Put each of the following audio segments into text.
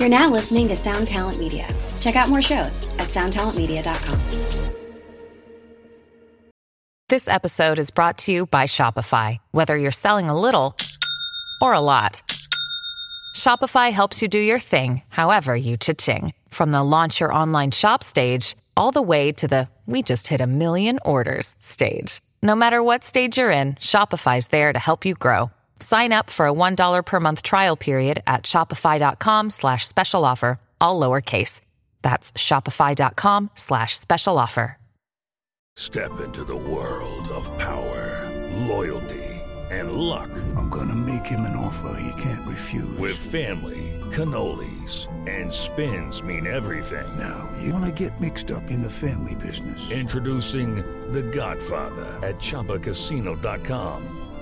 You're now listening to Sound Talent Media. Check out more shows at soundtalentmedia.com. This episode is brought to you by Shopify. Whether you're selling a little or a lot, Shopify helps you do your thing, however you cha-ching. From the launch your online shop stage, all the way to the we just hit a million orders stage. No matter what stage you're in, Shopify's there to help you grow. Sign up for a $1 per month trial period at shopify.com slash special offer, all lowercase. That's shopify.com slash special offer. Step into the world of power, loyalty, and luck. I'm gonna make him an offer he can't refuse. With family, cannolis, and spins mean everything. Now, you wanna get mixed up in the family business. Introducing The Godfather at ChumbaCasino.com.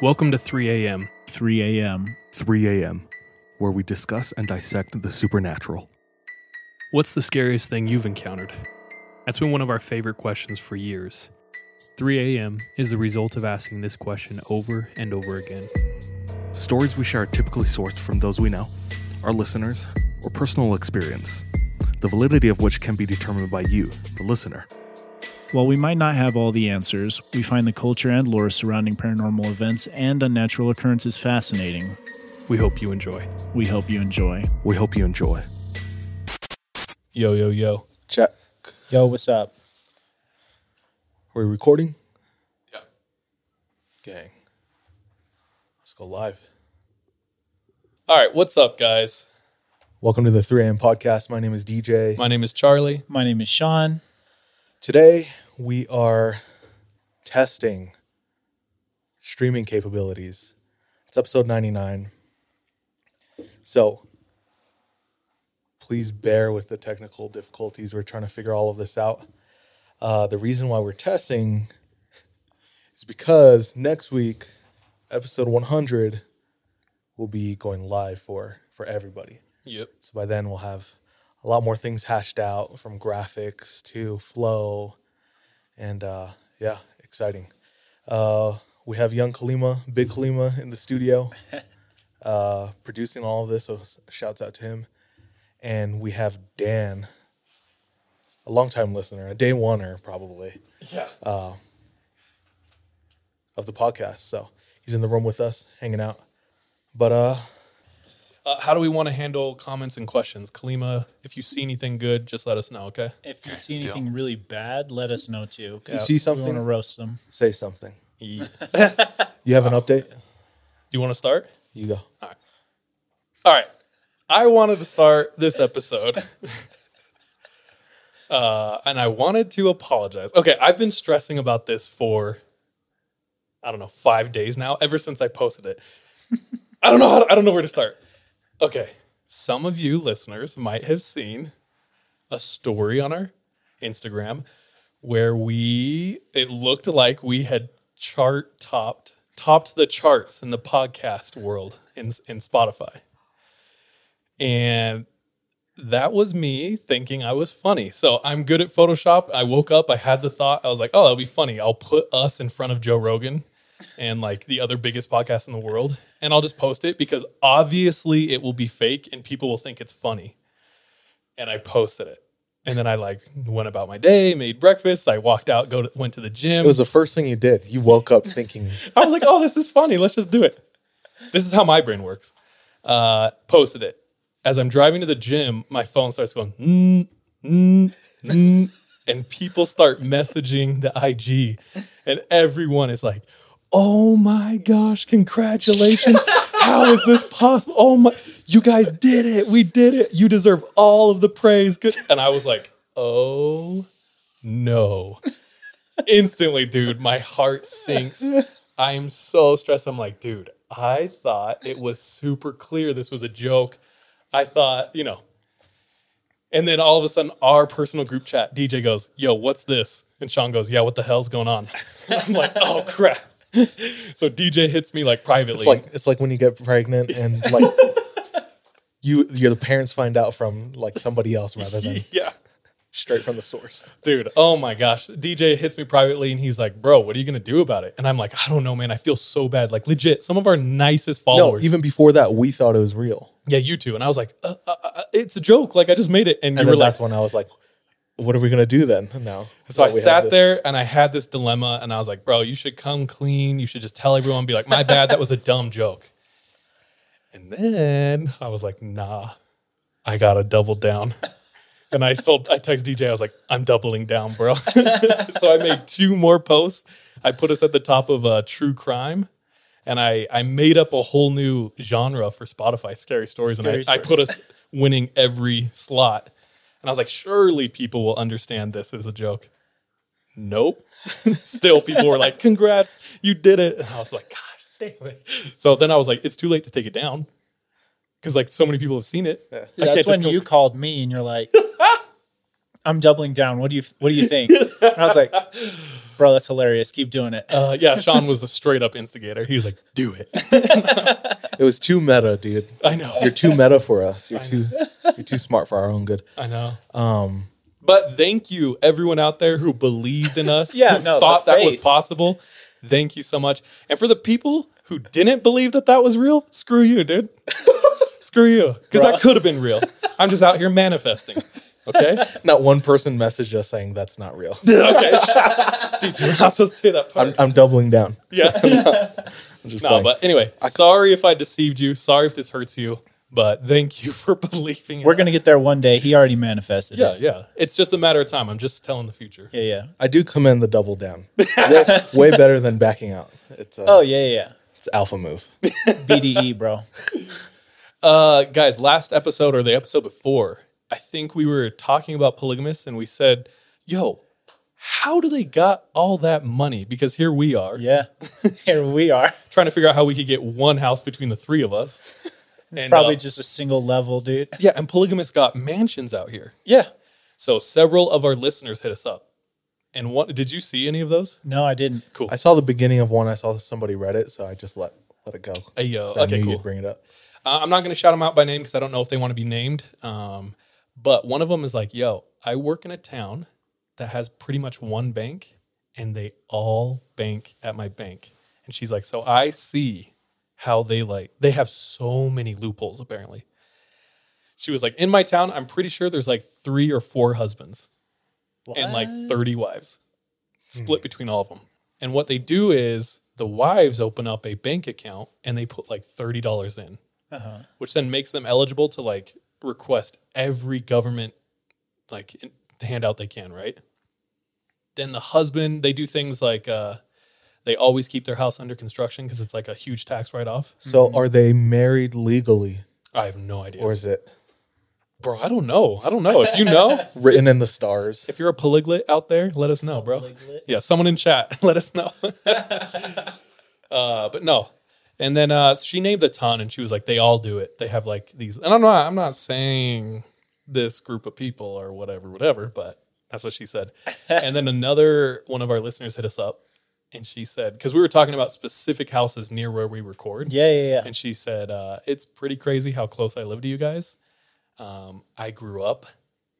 Welcome to 3 a.m. 3 a.m. 3 a.m., where we discuss and dissect the supernatural. What's the scariest thing you've encountered? That's been one of our favorite questions for years. 3 a.m. is the result of asking this question over and over again. Stories we share are typically sourced from those we know, our listeners, or personal experience, the validity of which can be determined by you, the listener. While we might not have all the answers, we find the culture and lore surrounding paranormal events and unnatural occurrences fascinating. We hope you enjoy. We hope you enjoy. We hope you enjoy. Yo, yo, yo. Check. Yo, what's up? We're recording? Yeah. Gang. Let's go live. All right, what's up, guys? Welcome to the 3 a.m. podcast. My name is DJ. My name is Charlie. My name is Sean. Today, we are testing streaming capabilities. It's episode 99. So, please bear with the technical difficulties. We're trying to figure all of this out. Uh, the reason why we're testing is because next week, episode 100 will be going live for for everybody. Yep. So by then we'll have a lot more things hashed out from graphics to flow, and uh, yeah, exciting. Uh, we have young Kalima, Big Kalima, in the studio, uh, producing all of this. So shouts out to him, and we have Dan, a longtime listener, a day oneer probably. Yes. Uh, of the podcast. So he's in the room with us, hanging out. But uh, Uh, how do we want to handle comments and questions? Kalima, if you see anything good, just let us know, okay? If you see anything really bad, let us know too. you see We something, want to roast them. say something. You You have an update? Do you want to start? You go. All right. All right. I wanted to start this episode. uh, and I wanted to apologize. Okay, I've been stressing about this for I don't know, 5 days now ever since I posted it. I don't know how I don't know where to start. Okay. Some of you listeners might have seen a story on our Instagram where we it looked like we had chart topped topped the charts in the podcast world in in Spotify. And that was me thinking I was funny. So I'm good at Photoshop. I woke up, I had the thought, I was like, oh, that'll be funny. I'll put us in front of Joe Rogan and like the other biggest podcast in the world. And I'll just post it because obviously it will be fake and people will think it's funny. And I posted it. And then I like went about my day, made breakfast. I walked out, go to, went to the gym. It was the first thing you did. You woke up thinking, I was like, oh, this is funny. Let's just do it. This is how my brain works. Uh, posted it. As I'm driving to the gym, my phone starts going, mm, mm, mm, and people start messaging the IG, and everyone is like, oh my gosh, congratulations. How is this possible? Oh my, you guys did it. We did it. You deserve all of the praise. Good. And I was like, oh no. Instantly, dude, my heart sinks. I am so stressed. I'm like, dude, I thought it was super clear this was a joke. I thought, you know, And then all of a sudden, our personal group chat, DJ goes, Yo, what's this? And Sean goes, Yeah, what the hell's going on? I'm like, Oh, crap. So DJ hits me like privately. It's like it's like when you get pregnant and like you your the parents find out from like somebody else rather than yeah. straight from the source. Dude, oh my gosh. DJ hits me privately and he's like, Bro, what are you to do about it? And I'm like, I don't know, man. I feel so bad. Like, legit, some of our nicest followers. No, even before that, we thought it was real, Yeah, you too. And I was like, uh, uh, uh, It's a joke. Like, I just made it. And, and you were like, that's when I was like, "What are we gonna do then?" Now, So I that we have sat there and I had this dilemma and I was like, bro, you should come clean. You should just tell everyone, be like, my bad, that was a dumb joke. And then I was like, nah, I gotta double down. And I told I text DJ, I was like, I'm doubling down, bro. so I made two more posts. I put us at the top of uh, true crime. And I, I made up a whole new genre for Spotify, scary stories. Scary and I, I put us winning every slot. And I was like, surely people will understand this as a joke. Nope. Still, people were like, congrats, you did it. And I was like, God damn it. So then I was like, it's too late to take it down. Because like so many people have seen it. I That's when go- you called me and you're like, "I'm doubling down. What do you What do you think?" And I was like, "Bro, that's hilarious. Keep doing it." Uh, yeah, Sean was a straight up instigator. He was like, do it. It was too meta, dude. I know. You're too meta for us. You're too you're too smart for our own good. I know. Um, But thank you, everyone out there who believed in us, Yeah, who no, thought that was possible. Thank you so much. And for the people who didn't believe that that was real, screw you, dude. screw you. Because that could have been real. I'm just out here manifesting. Okay? not one person messaged us saying that's not real. okay. Dude, you're not supposed to say that part. I'm, I'm doubling down. yeah. I'm just no, playing. but anyway, sorry if I deceived you. Sorry if this hurts you. But thank you for believing in We're gonna us. get there one day. He already manifested. Yeah, it. yeah. It's just a matter of time. I'm just telling the future. yeah, yeah. I do commend the double down. way, way better than backing out. It's uh, Oh yeah, yeah. it's alpha move. yeah. BDE, bro. Uh, guys, last episode or the episode before, I think we were talking about polygamists and we said, yo, how do they got all that money? Because here we are Yeah. Here we are. trying to figure out how we could get one house between the three of us. It's And, probably uh, just a single level, dude. Yeah, and polygamists got mansions out here. Yeah. So several of our listeners hit us up. And what did you see any of those? No, I didn't. Cool. I saw the beginning of one. I saw somebody read it, so I just let let it go. Hey, yo, 'Cause I okay, knew cool. you'd bring it up. Uh, I'm not going to shout them out by name because I don't know if they want to be named. Um, but one of them is like, yo, I work in a town that has pretty much one bank and they all bank at my bank. And she's like, so I see how they like, they have so many loopholes apparently. She was like, in my town, I'm pretty sure there's like three or four husbands and like 30 wives split between all of them. And what they do is the wives open up a bank account and they put like $30 in Uh-huh. which then makes them eligible to like request every government like in- handout they can, right? Then the husband, they do things like uh they always keep their house under construction because it's like a huge tax write off. So, are they married legally, I have no idea. or is it bro, I don't know. I don't know. If you know, written in the stars? if you're a polyglot out there, let us know, bro. Yeah, someone in chat, let us know. uh, but no. And then uh, she named a ton, and she was like, "They all do it. They have like these." And I'm not, I'm not saying this group of people or whatever, whatever, but that's what she said. and then another one of our listeners hit us up, and she said, because we were talking about specific houses near where we record, Yeah, yeah, yeah. and she said, uh, "It's pretty crazy how close I live to you guys. Um, I grew up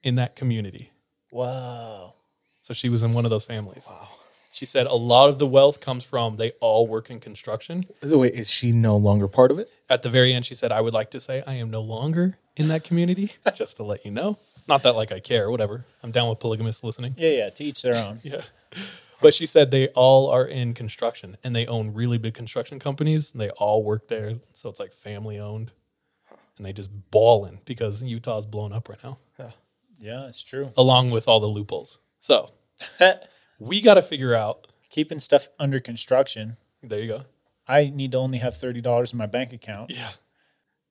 in that community." Wow. So she was in one of those families. Wow. She said a lot of the wealth comes from they all work in construction. Wait, is she no longer part of it? At the very end, she said, I would like to say I am no longer in that community, just to let you know. Not that like I care, whatever. I'm down with polygamists listening. Yeah, yeah. To each their own. Yeah. But she said they all are in construction and they own really big construction companies. And they all work there. So it's like family owned. And they just balling because Utah's blown up right now, Yeah, Yeah, it's true. along with all the loopholes. So we got to figure out. Keeping stuff under construction. There you go. I need to only have thirty dollars in my bank account. Yeah.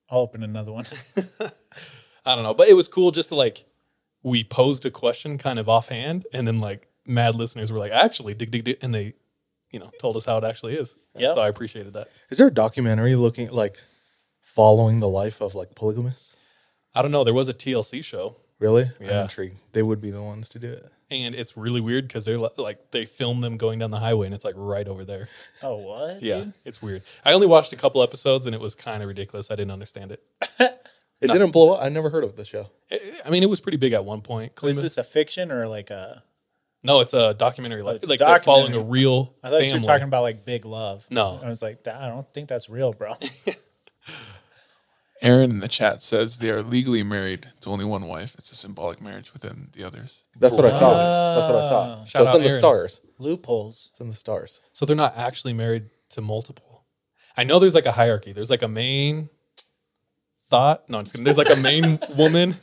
I'll open another one. I don't know, but it was cool just to like we posed a question kind of offhand, and then like mad listeners were like, actually, dig dig dig, and they, you know, told us how it actually is. Yep. So I appreciated that. Is there a documentary looking like following the life of like polygamists? I don't know. There was a TLC show. Really? Yeah. I'm intrigued. They would be the ones to do it. And it's really weird because they're like they film them going down the highway and it's like right over there. Oh, what? Yeah, dude? it's weird. I only watched a couple episodes and it was kind of ridiculous. I didn't understand it. It didn't blow up. I never heard of the show. I- I mean, it was pretty big at one point. So is Kalima- this a fiction or like a? no, it's a documentary. Oh, like, it's a like they're following a documentary. real. I thought you were talking about like Big Love. No. I was like, I don't think that's real, bro. Aaron in the chat says they are legally married to only one wife. It's a symbolic marriage within the others. That's what I thought. That's what I Ah. thought. Shout so it's out in the Aaron. stars. Loopholes. It's in the stars. So they're not actually married to multiple. I know there's like a hierarchy. There's like a main thought. No, I'm just kidding. There's like a main woman.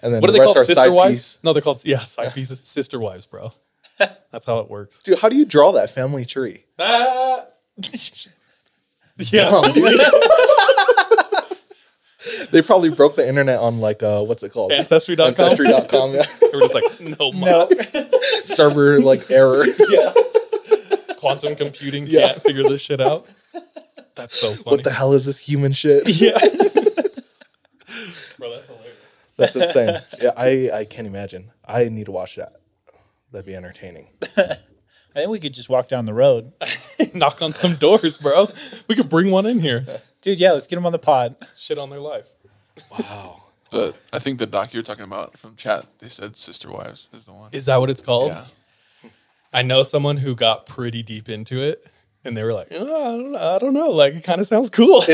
And then What are the they rest called? are Sister side wives? piece. No, they're called yeah, side pieces. Sister wives, bro. That's how it works. Dude, how do you draw that family tree? Ah. yeah. Come, dude. They probably broke the internet on like uh what's it called? Ancestry.com. Ancestry.com, yeah. They were just like, no, No. Server like error. Quantum computing Yeah. can't figure this shit out. That's so funny. what the hell is this human shit? Yeah. bro, that's hilarious. That's insane. Yeah, I I can't imagine. I need to watch that. That'd be entertaining. I think we could just walk down the road, Knock on some doors, bro. We could bring one in here. Dude. Yeah, let's get them on the pod. Shit on their life. Wow. The I think the doc you're talking about from chat, they said Sister Wives is the one. Is that what it's called? yeah. I know someone who got pretty deep into it, and they were like, "Oh, I, don't know, I don't know, like it kind of sounds cool."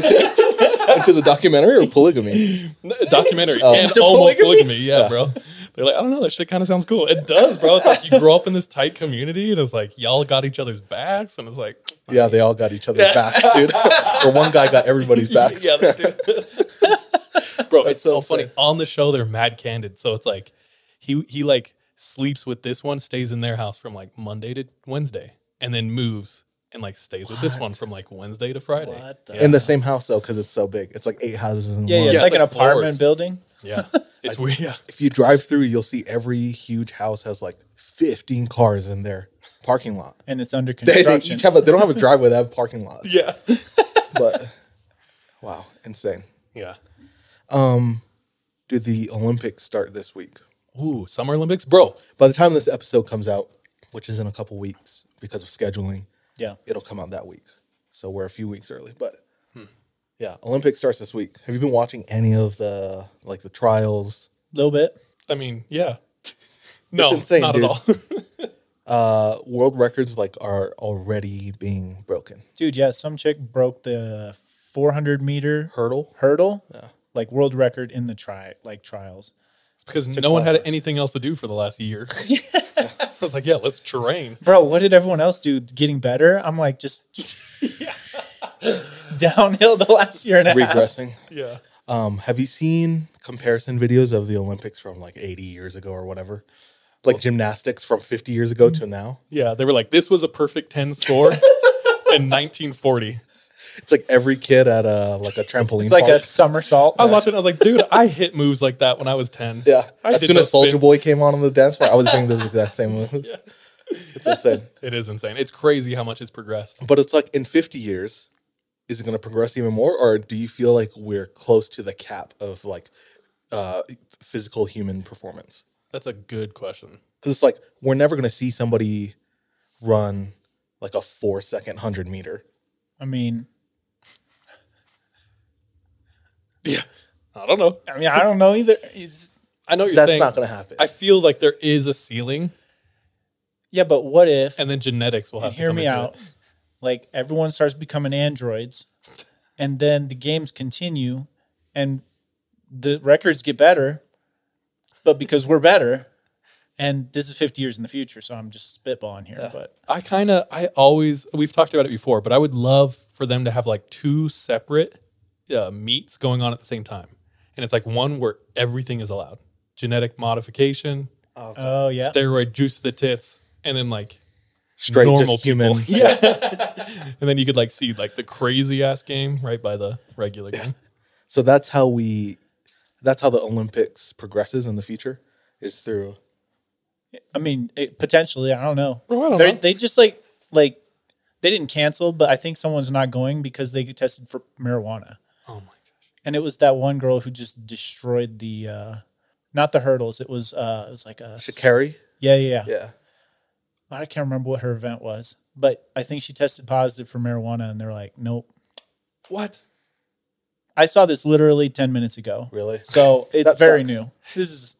Into the documentary or polygamy? Documentary Oh. and Into almost polygamy? polygamy, yeah, bro. They're like, I don't know, that shit kind of sounds cool. It does, bro. It's like you grow up in this tight community, and it's like y'all got each other's backs, and it's like, Yeah, they all got each other's backs, dude. or one guy got everybody's backs. yeah, they do. bro. It's so, so funny. fair. On the show, they're mad candid, so it's like he he like sleeps with this one, stays in their house from like Monday to Wednesday, and then moves and like stays with this one from like Wednesday to Friday. What the- In the same house though, because it's so big. It's like eight houses in Yeah, one. yeah, it's Yeah, like it's an like apartment floors. building. Yeah, it's weird. Yeah. If you drive through, you'll see every huge house has like 15 cars in their parking lot. and it's under They, they construction. each have a, they don't have a driveway, they have parking lots. Yeah. But wow, insane. Yeah. Um, do the Olympics start this week? Ooh, Summer Olympics, bro. By the time this episode comes out, which is in a couple weeks because of scheduling, yeah, it'll come out that week. So we're a few weeks early. But yeah, Olympics starts this week. Have you been watching any of the like the trials? a little bit. I mean, yeah. No, insane, not dude. at all. Uh, world records like are already being broken. Dude, yeah, some chick broke the 400 meter Hurdle. hurdle, like world record in the tri like trials. It's because To no one had qualify. anything else to do for the last year. so I was like, yeah, let's train. Bro, what did everyone else do? Getting better? I'm like just downhill the last year and a half. Regressing. Yeah. Um, have you seen comparison videos of the Olympics from like 80 years ago or whatever? Like gymnastics from 50 years ago to now? Yeah. They were like, this was a perfect 10 score in 1940. It's like every kid at a like a trampoline. It's like a somersault. I was watching, I was like, dude, I hit moves like that when I was 10. yeah. I as soon as Soulja. Boy came on on the dance floor, I was doing those exact same moves. Yeah. It's insane. It is insane. It's crazy how much it's progressed. But it's like in 50 years, is it going to progress even more, or do you feel like we're close to the cap of like uh, physical human performance? That's a good question. Because it's like we're never going to see somebody run like a four second hundred meter. I mean, Yeah. I don't know. I mean, I don't know either. It's, I know you're saying That's saying. not going to happen. I feel like there is a ceiling, yeah, but what if? and then genetics will have to hear come me into out. it. Like everyone starts becoming androids, and then the games continue, and the records get better, but because we're better, and this is 50 years in the future, so I'm just spitballing here. But I kind of, I always, we've talked about it before, but I would love for them to have like two separate uh, meets going on at the same time. And it's like one where everything is allowed genetic modification, oh yeah, steroid juice to the tits, and then like Straight, normal just human. people. Yeah. and then you could like see like the crazy ass game right by the regular game. So that's how we. That's how the Olympics progresses in the future. Is through. I mean, it, potentially, I don't know. Bro, I don't They're- know. They just like like they didn't cancel, but I think someone's not going because they get tested for marijuana. Oh my gosh. And it was that one girl who just destroyed the uh not the hurdles. It was uh, it was like a Sha'Carri. Yeah, yeah, yeah. Yeah. I can't remember what her event was, but I think she tested positive for marijuana, and they're like, nope. What? I saw this literally ten minutes ago. Really? So it's That very sucks. new. This is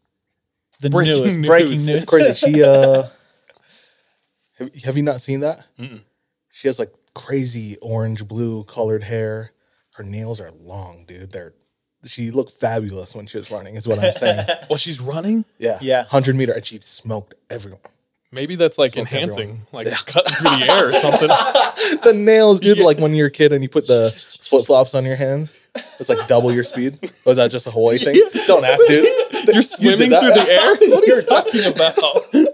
the Breaking newest news. breaking It's news. It's crazy. She uh, have, have you not seen that? Mm-mm. She has like crazy orange blue colored hair. Her nails are long, dude. They're she looked fabulous when she was running. Is what I'm saying. Well, she's running. Yeah, Yeah. hundred meter, and she smoked everyone. Maybe that's like Smoke enhancing, like cutting through the air or something. the nails, dude. Like when you're a kid and you put the flip flops on your hands, it's like double your speed. Was that just a Hawaii thing? Don't act, dude. You're swimming that? through the air. What are you talking about?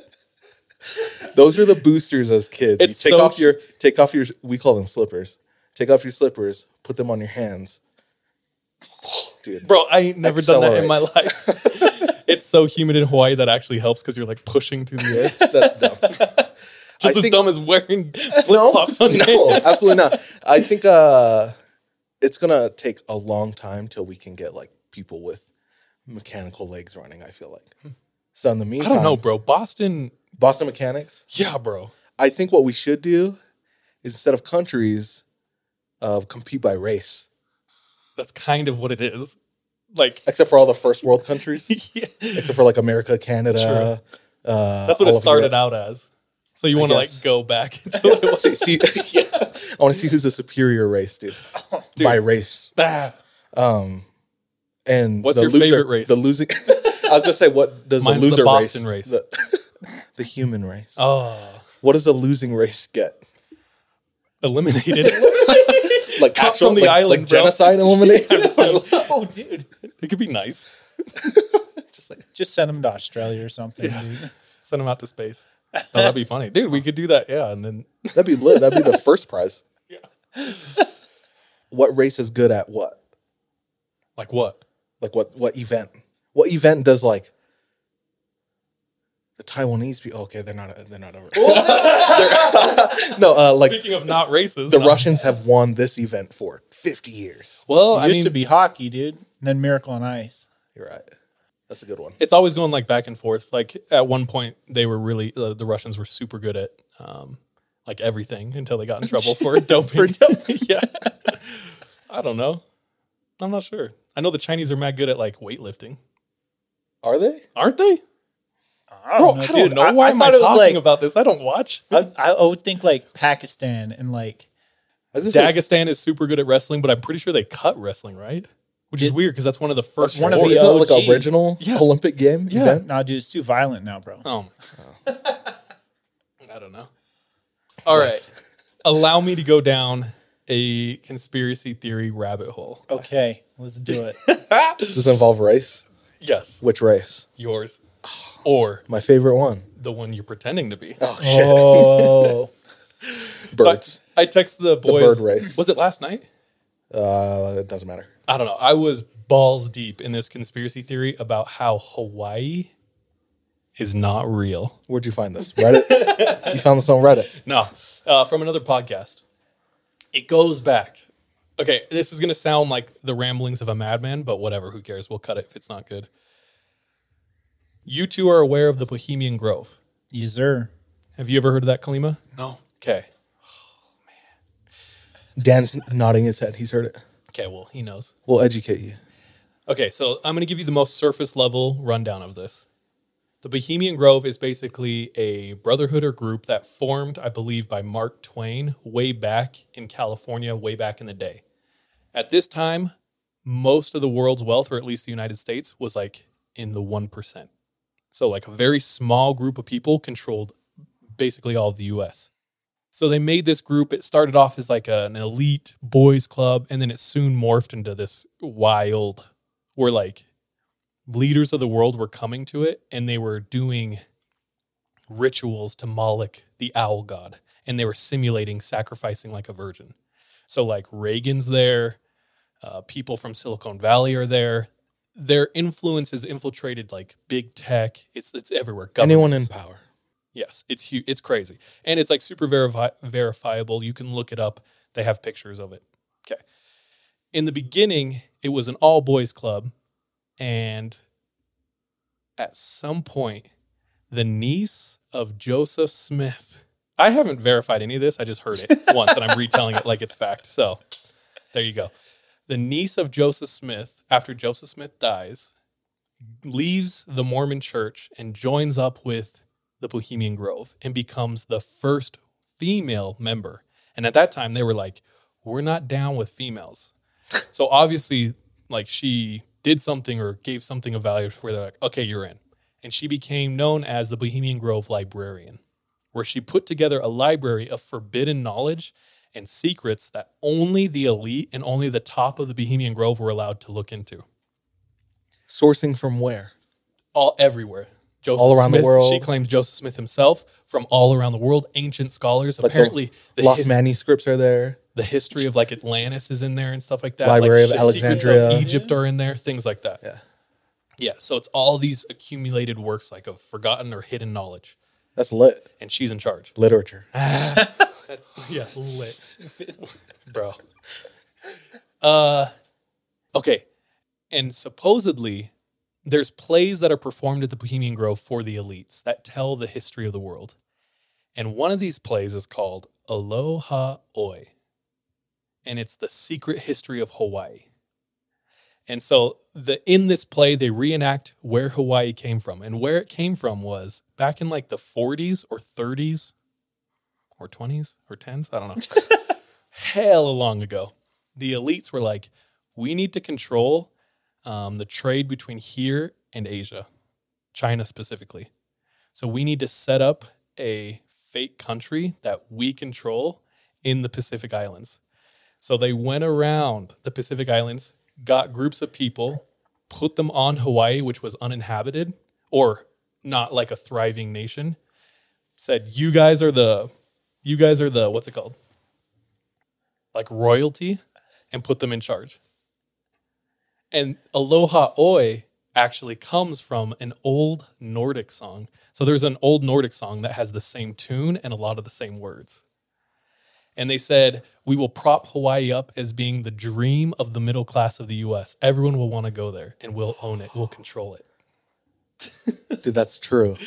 Those are the boosters as kids. It's you take so off your take off your we call them slippers. Take off your slippers, put them on your hands. Dude. Bro, I ain't never done that in my life. It's so humid in Hawaii that actually helps because you're like pushing through the air. That's dumb. Just I as think- dumb as wearing flip no, flops on your no, absolutely not. I think uh it's gonna take a long time till we can get like people with mechanical legs running, I feel like. So in the meantime, I don't know, bro. Boston, Boston Mechanics. yeah, bro. I think what we should do is instead of countries, uh, compete by race. That's kind of what it is. Like, Except for all the first world countries. yeah. Except for like America, Canada. Uh, that's what it started Europe. out as. So you want to like go back into what it was. See, see yeah, I want to see who's the superior race, dude. Dude. By race. Ah, Um, and What's the your loser- favorite race? The losing. I was gonna say, what does Mine's the the loser Boston race? race. The, the human race. oh, What does the losing race get? eliminated. Like Cut actual from the like, island, like bro. genocide elimination. oh, dude. it could be nice. Just like Just send them to Australia or something, dude. Send them out to space. Oh, that'd be funny, dude. We could do that, yeah. And then that'd be lit. That'd be the first prize. Yeah. What race is good at what? like what? Like what? What event? What event does like the Taiwanese people? Okay, they're not. They're not over. They're- no, uh, like Speaking of not races, the no. Russians have won this event for fifty years. Well, It I used mean, to be hockey, dude. And then Miracle on Ice. You're right. That's a good one. it's always going like back and forth. Like at one point, they were really uh, the Russians were super good at um, like everything until they got in trouble for doping. yeah, I don't know. I'm not sure. I know the Chinese are mad good at like weightlifting, Are they? aren't they? I Bro, don't know, I don't dude. know. I, Why I am I thought it was talking like about this? I don't watch. I, I would think like Pakistan and like I was gonna say- Dagestan is super good at wrestling, but I'm pretty sure they cut wrestling, right? Which is weird because that's one of the first. One of the is like original Yes. Olympic game Yeah. event? nah, dude, it's too violent now, bro. Oh. I don't know. All right. Allow me to go down a conspiracy theory rabbit hole. Okay, let's do it. Does it involve race? Yes, Which race? yours or My favorite one. the one you're pretending to be. Oh shit! oh, Birds. So I, I texted the boys. bird race. Was it last night? Uh, it doesn't matter. I don't know. I was balls deep in this conspiracy theory about how Hawaii is not real. Where'd you find this? Reddit. you found this on Reddit. No, uh, from another podcast. It goes back. Okay, this is going to sound like the ramblings of a madman, but whatever. Who cares? We'll cut it if it's not good. You two are aware of the Bohemian Grove. yes, sir. Have you ever heard of that, Kalima? No. Okay. Oh man. Dan's nodding his head. He's heard it. Okay, well, he knows. We'll educate you. Okay, so I'm going to give you the most surface level rundown of this. The Bohemian Grove is basically a brotherhood or group that formed, I believe, by Mark Twain way back in California, way back in the day. At this time, most of the world's wealth, or at least the United States, was like in the 1%. So, like a very small group of people controlled basically all of the US. So, they made this group. It started off as like an elite boys club, and then it soon morphed into this wild, where like leaders of the world were coming to it and they were doing rituals to Moloch, the owl god, and they were simulating sacrificing like a virgin. So, like Reagan's there, uh, people from Silicon Valley are there. Their influence has infiltrated like big tech. It's it's everywhere. Anyone in power. Yes, it's huge. It's crazy, and it's like super verifi- verifiable. You can look it up. They have pictures of it. Okay. In the beginning, it was an all boys club, and at some point the niece of Joseph Smith. I haven't verified any of this. I just heard it once and I'm retelling it like it's fact. So there you go. The niece of Joseph Smith, after Joseph Smith dies, leaves the Mormon church and joins up with the Bohemian Grove and becomes the first female member. And at that time, they were like, we're not down with females. so obviously, like she did something or gave something of value where they're like, okay, you're in. And she became known as the Bohemian Grove librarian, where she put together a library of forbidden knowledge and secrets that only the elite and only the top of the Bohemian Grove were allowed to look into. Sourcing from where? All everywhere. Joseph All around the world? She claims Joseph Smith himself from all around the world. Ancient scholars. Apparently, the, lost his- manuscripts are there. the history of like Atlantis is in there and stuff like that. Library like of the Alexandria. Egypt are in there. Things like that. Yeah. Yeah. So it's all these accumulated works like of forgotten or hidden knowledge, That's lit. and she's in charge. Literature. That's yeah, lit, bro. Uh, okay, and supposedly there's plays that are performed at the Bohemian Grove for the elites that tell the history of the world, and one of these plays is called Aloha 'Oe, and it's the secret history of Hawaii. And so the in this play they reenact where Hawaii came from, and where it came from was back in like the 40s or 30s or 20s or 10s, I don't know. Hell long ago. The elites were like, we need to control um, the trade between here and Asia, China specifically. So we need to set up a fake country that we control in the Pacific Islands. So they went around the Pacific Islands, got groups of people, put them on Hawaii, which was uninhabited or not like a thriving nation. Said, "You guys are the, you guys are the what's it called? Like royalty," and put them in charge. And Aloha 'Oe actually comes from an old Nordic song. So there's an old Nordic song that has the same tune and a lot of the same words. And they said, We will prop Hawaii up as being the dream of the middle class of the US. Everyone will want to go there and we'll own it, we'll control it. Dude, that's true.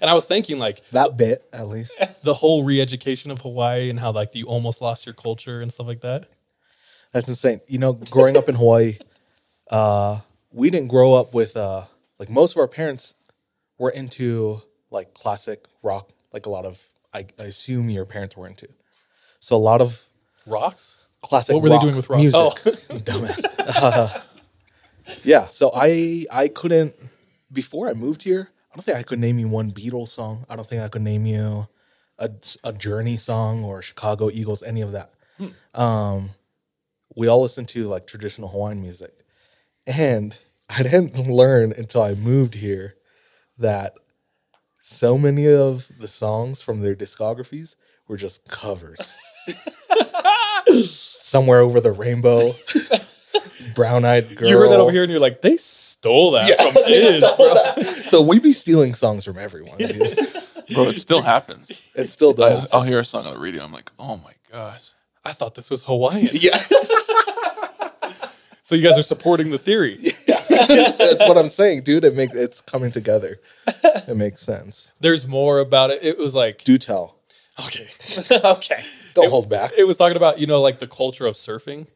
And I was thinking, like, That bit, at least. the whole re education of Hawaii and how, like, you almost lost your culture and stuff like that. That's insane. You know, growing up in Hawaii, uh, we didn't grow up with uh, like most of our parents were into like classic rock, like a lot of I, I assume your parents were into. So a lot of Rocks? classic. What were they doing with rock? Music. Oh. dumbass. Uh, yeah. So I I couldn't before I moved here. I don't think I could name you one Beatles song. I don't think I could name you a, a Journey song or Chicago Eagles, any of that. Um, we all listened to like traditional Hawaiian music, and I didn't learn until I moved here that so many of the songs from their discographies were just covers. Somewhere over the rainbow, brown eyed girl. You heard that over here and you're like, they stole that Yeah, from they Iz, stole bro. that. So we be stealing songs from everyone. dude. Bro, it still happens. It still I, does. I'll hear a song on the radio. I'm like, oh my gosh. I thought this was Hawaiian. yeah, So you guys are supporting the theory. Yeah. that's what I'm saying, dude. It makes it's coming together. It makes sense. There's more about it. It was like, Do tell. okay. okay. Don't hold back. It was talking about, you know, like the culture of surfing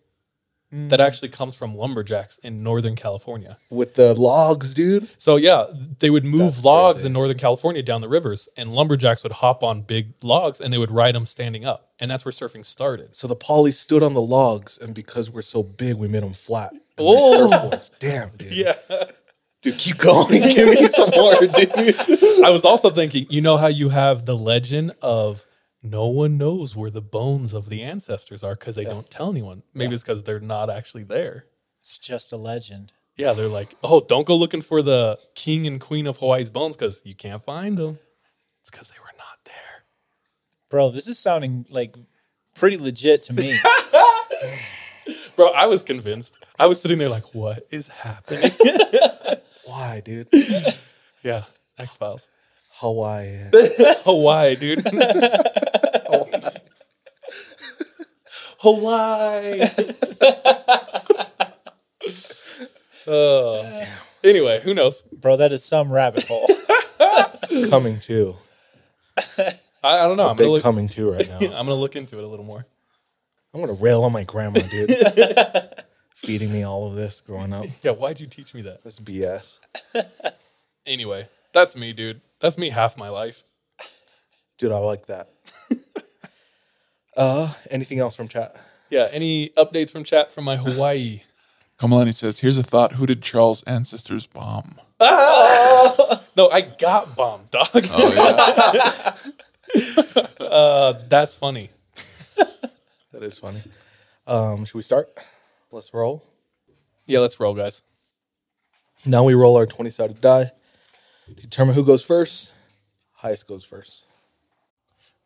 that mm. actually comes from lumberjacks in Northern California. With the logs, dude. So yeah, they would move That's logs crazy. in Northern California down the rivers, and lumberjacks would hop on big logs and they would ride them standing up, and that's where surfing started. So the poly stood on the logs, and because we're so big, we made them flat. Oh. surfboards. Damn, dude. Yeah. Dude, keep going. Give me some more, dude. I was also thinking, you know how you have the legend of no one knows where the bones of the ancestors are because they don't tell anyone. Maybe it's because they're not actually there. It's just a legend. Yeah, they're like, oh, don't go looking for the king and queen of Hawaii's bones because you can't find them. It's because they were not there. Bro, this is sounding like pretty legit to me. Bro, I was convinced. I was sitting there like, what is happening? Why, dude? yeah, X Files. Hawaii. Hawaii, dude. Hawaii. oh, Anyway, who knows? Bro, that is some rabbit hole. coming too. I, I don't know. A I'm big gonna look, coming too right now. I'm gonna look into it a little more. I'm gonna rail on my grandma, dude. Feeding me all of this growing up. Yeah, why'd you teach me that? That's BS. Anyway, that's me, dude. That's me half my life. Dude, I like that. Uh, anything else from chat? Yeah. Any updates from chat from my Hawaii? Kamalani says, "Here's a thought: Who did Charles' ancestors bomb?" No, I got bombed, dog. Oh yeah. uh, that's funny. That is funny. Um, should we start? Let's roll. Yeah, let's roll, guys. Now we roll our 20 sided die. Determine who goes first. Highest goes first.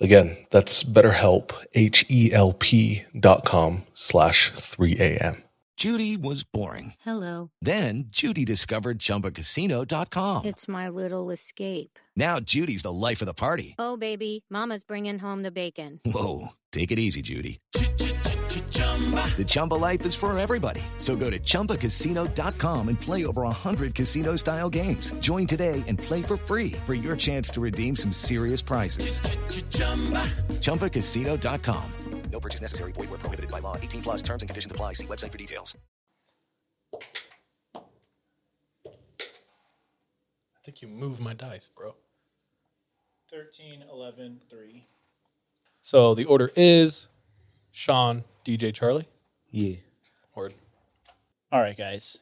Again, that's BetterHelp, H-E-L-P dot com slash 3am. Judy was boring. Hello. Then Judy discovered ChumbaCasino.com. It's my little escape. Now Judy's the life of the party. Oh, baby, Mama's bringing home the bacon. Whoa, take it easy, Judy. The Chumba life is for everybody. So go to ChumbaCasino.com and play over 100 casino style games. Join today and play for free for your chance to redeem some serious prizes. ChumbaCasino.com. No purchase necessary. Void where prohibited by law. 18 plus terms and conditions apply. See website for details. I think you moved my dice, bro. 13, 11, 3. So the order is Sean, DJ Charlie. Yeah. Word. All right, guys.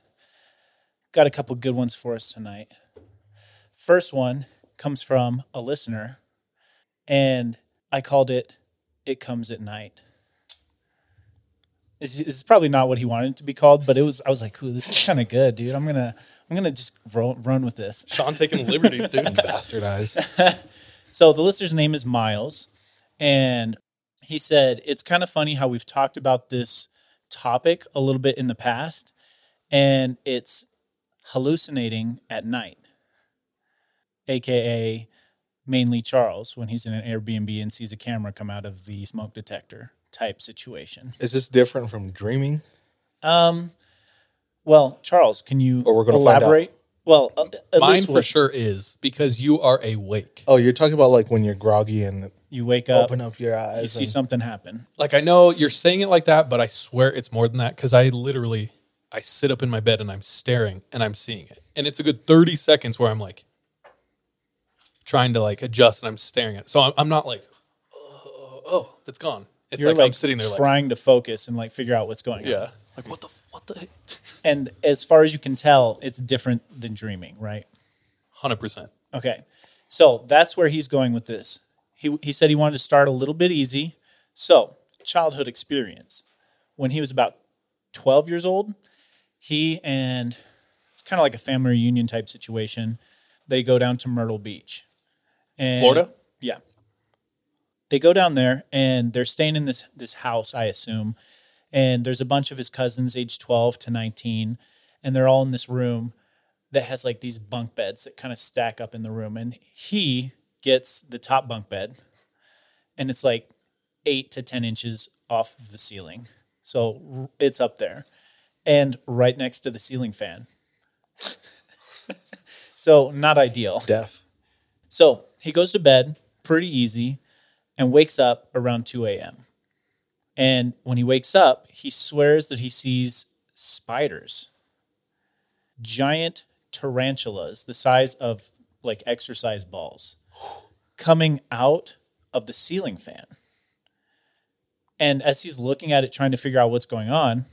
Got a couple good ones for us tonight. First one comes from a listener, and I called it "It Comes at Night." This this is probably not what he wanted it to be called, but it was. I was like, "Ooh, this is kind of good, dude. I'm gonna, I'm gonna just ro- run with this." Sean taking liberties, dude. Bastardized. so the listener's name is Miles, and he said it's kind of funny how we've talked about this topic a little bit in the past, and it's hallucinating at night, aka mainly Charles when he's in an Airbnb and sees a camera come out of the smoke detector type situation. Is this different from dreaming? Um, well, Charles, can you Or we're gonna elaborate? Well, uh, at Mine least for with- sure is because you are awake. Oh, you're talking about like when you're groggy and You wake up, open up your eyes. you see and- something happen. Like I know you're saying it like that, but I swear it's more than that because I literally I sit up in my bed and I'm staring and I'm seeing it, and it's a good thirty seconds where I'm like trying to like adjust and I'm staring at it. So I'm, I'm not like, oh, oh, it's gone. It's You're like, like, I'm sitting there like, trying to focus and like figure out what's going on. yeah, like what the what the And as far as you can tell, it's different than dreaming, right? hundred percent. Okay. So that's where he's going with this. He, he said he wanted to start a little bit easy. So, childhood experience. When he was about 12 years old, he and it's kind of like a family reunion type situation. They go down to Myrtle Beach. And Florida? Yeah. They go down there and they're staying in this this house, I assume. And there's a bunch of his cousins age 12 to 19 and they're all in this room that has like these bunk beds that kind of stack up in the room. And he gets the top bunk bed and it's like eight to 10 inches off of the ceiling. So it's up there and right next to the ceiling fan. so not ideal. Deaf. So he goes to bed pretty easy and wakes up around 2 a.m. And when he wakes up, he swears that he sees spiders, giant tarantulas the size of like exercise balls coming out of the ceiling fan. And as he's looking at it, trying to figure out what's going on,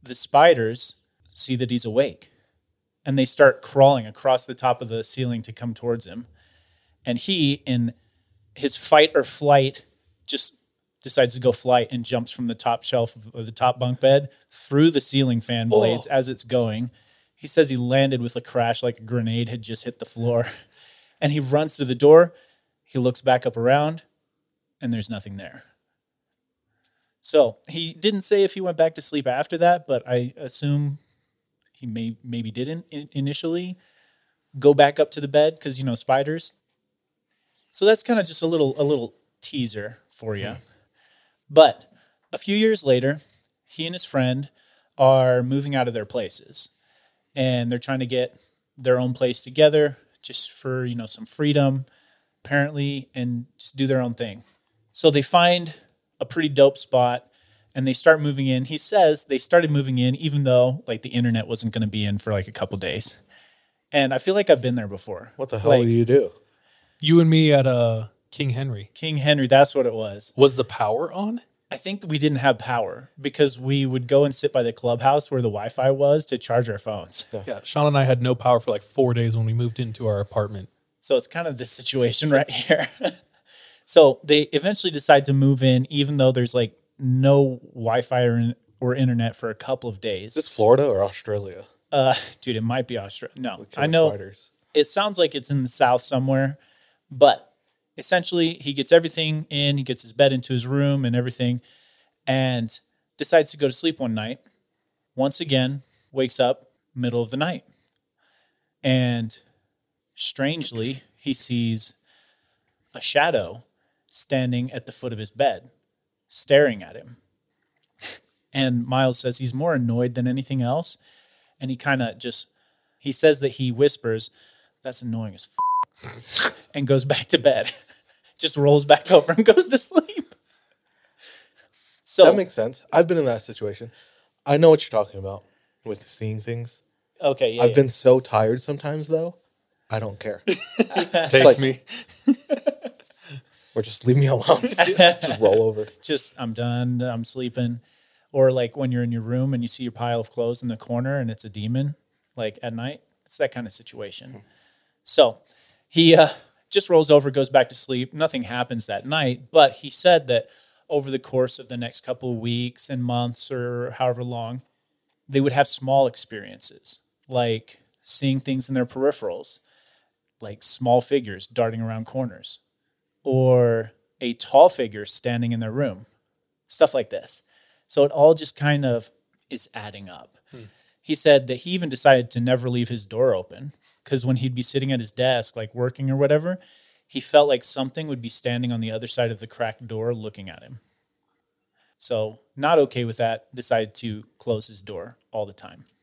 the spiders see that he's awake and they start crawling across the top of the ceiling to come towards him. And he, in his fight or flight, just decides to go flight and jumps from the top shelf of- of the top bunk bed through the ceiling fan oh. blades as it's going. He says he landed with a crash like a grenade had just hit the floor. And he runs to the door. He looks back up around, and there's nothing there. So he didn't say if he went back to sleep after that, but I assume he may maybe didn't initially go back up to the bed because you know spiders. So that's kind of just a little a little teaser for you. But a few years later, he and his friend are moving out of their places, and they're trying to get their own place together, just for you know some freedom, apparently, and just do their own thing. So they find a pretty dope spot and they start moving in. He says they started moving in even though like the internet wasn't going to be in for like a couple days. And I feel like I've been there before. What the hell Like, do you do? You and me at uh, King Henry. King Henry, that's what it was. Was the power on? I think we didn't have power because we would go and sit by the clubhouse where the Wi-Fi was to charge our phones. Yeah, Sean and I had no power for like four days when we moved into our apartment. So it's kind of this situation right here. so they eventually decide to move in, even though there's like no Wi-Fi or, or internet for a couple of days. Is this Florida or Australia? Uh, dude, it might be Australia. No, I know spiders. it sounds like it's in the south somewhere, but essentially he gets everything in. He gets his bed into his room and everything, and decides to go to sleep one night. Once again, wakes up middle of the night, and strangely he sees a shadow standing at the foot of his bed, staring at him. And Miles says he's more annoyed than anything else. And he kind of just, he says that he whispers, That's annoying as f-, and goes back to bed. just rolls back over and goes to sleep. So that makes sense. I've been in that situation. I know what you're talking about with seeing things. Okay, yeah, I've yeah. been so tired sometimes though. I don't care. It's Take like- me. or just leave me alone. just roll over. just I'm done, I'm sleeping. Or like when you're in your room and you see your pile of clothes in the corner and it's a demon, like at night. It's that kind of situation. So he uh, just rolls over, goes back to sleep. Nothing happens that night, but he said that over the course of the next couple of weeks and months or however long, they would have small experiences like seeing things in their peripherals, like small figures darting around corners, or a tall figure standing in their room, stuff like this. So it all just kind of is adding up. Hmm. He said that he even decided to never leave his door open because when he'd be sitting at his desk, like working or whatever, he felt like something would be standing on the other side of the cracked door looking at him. So, not okay with that, decided to close his door all the time.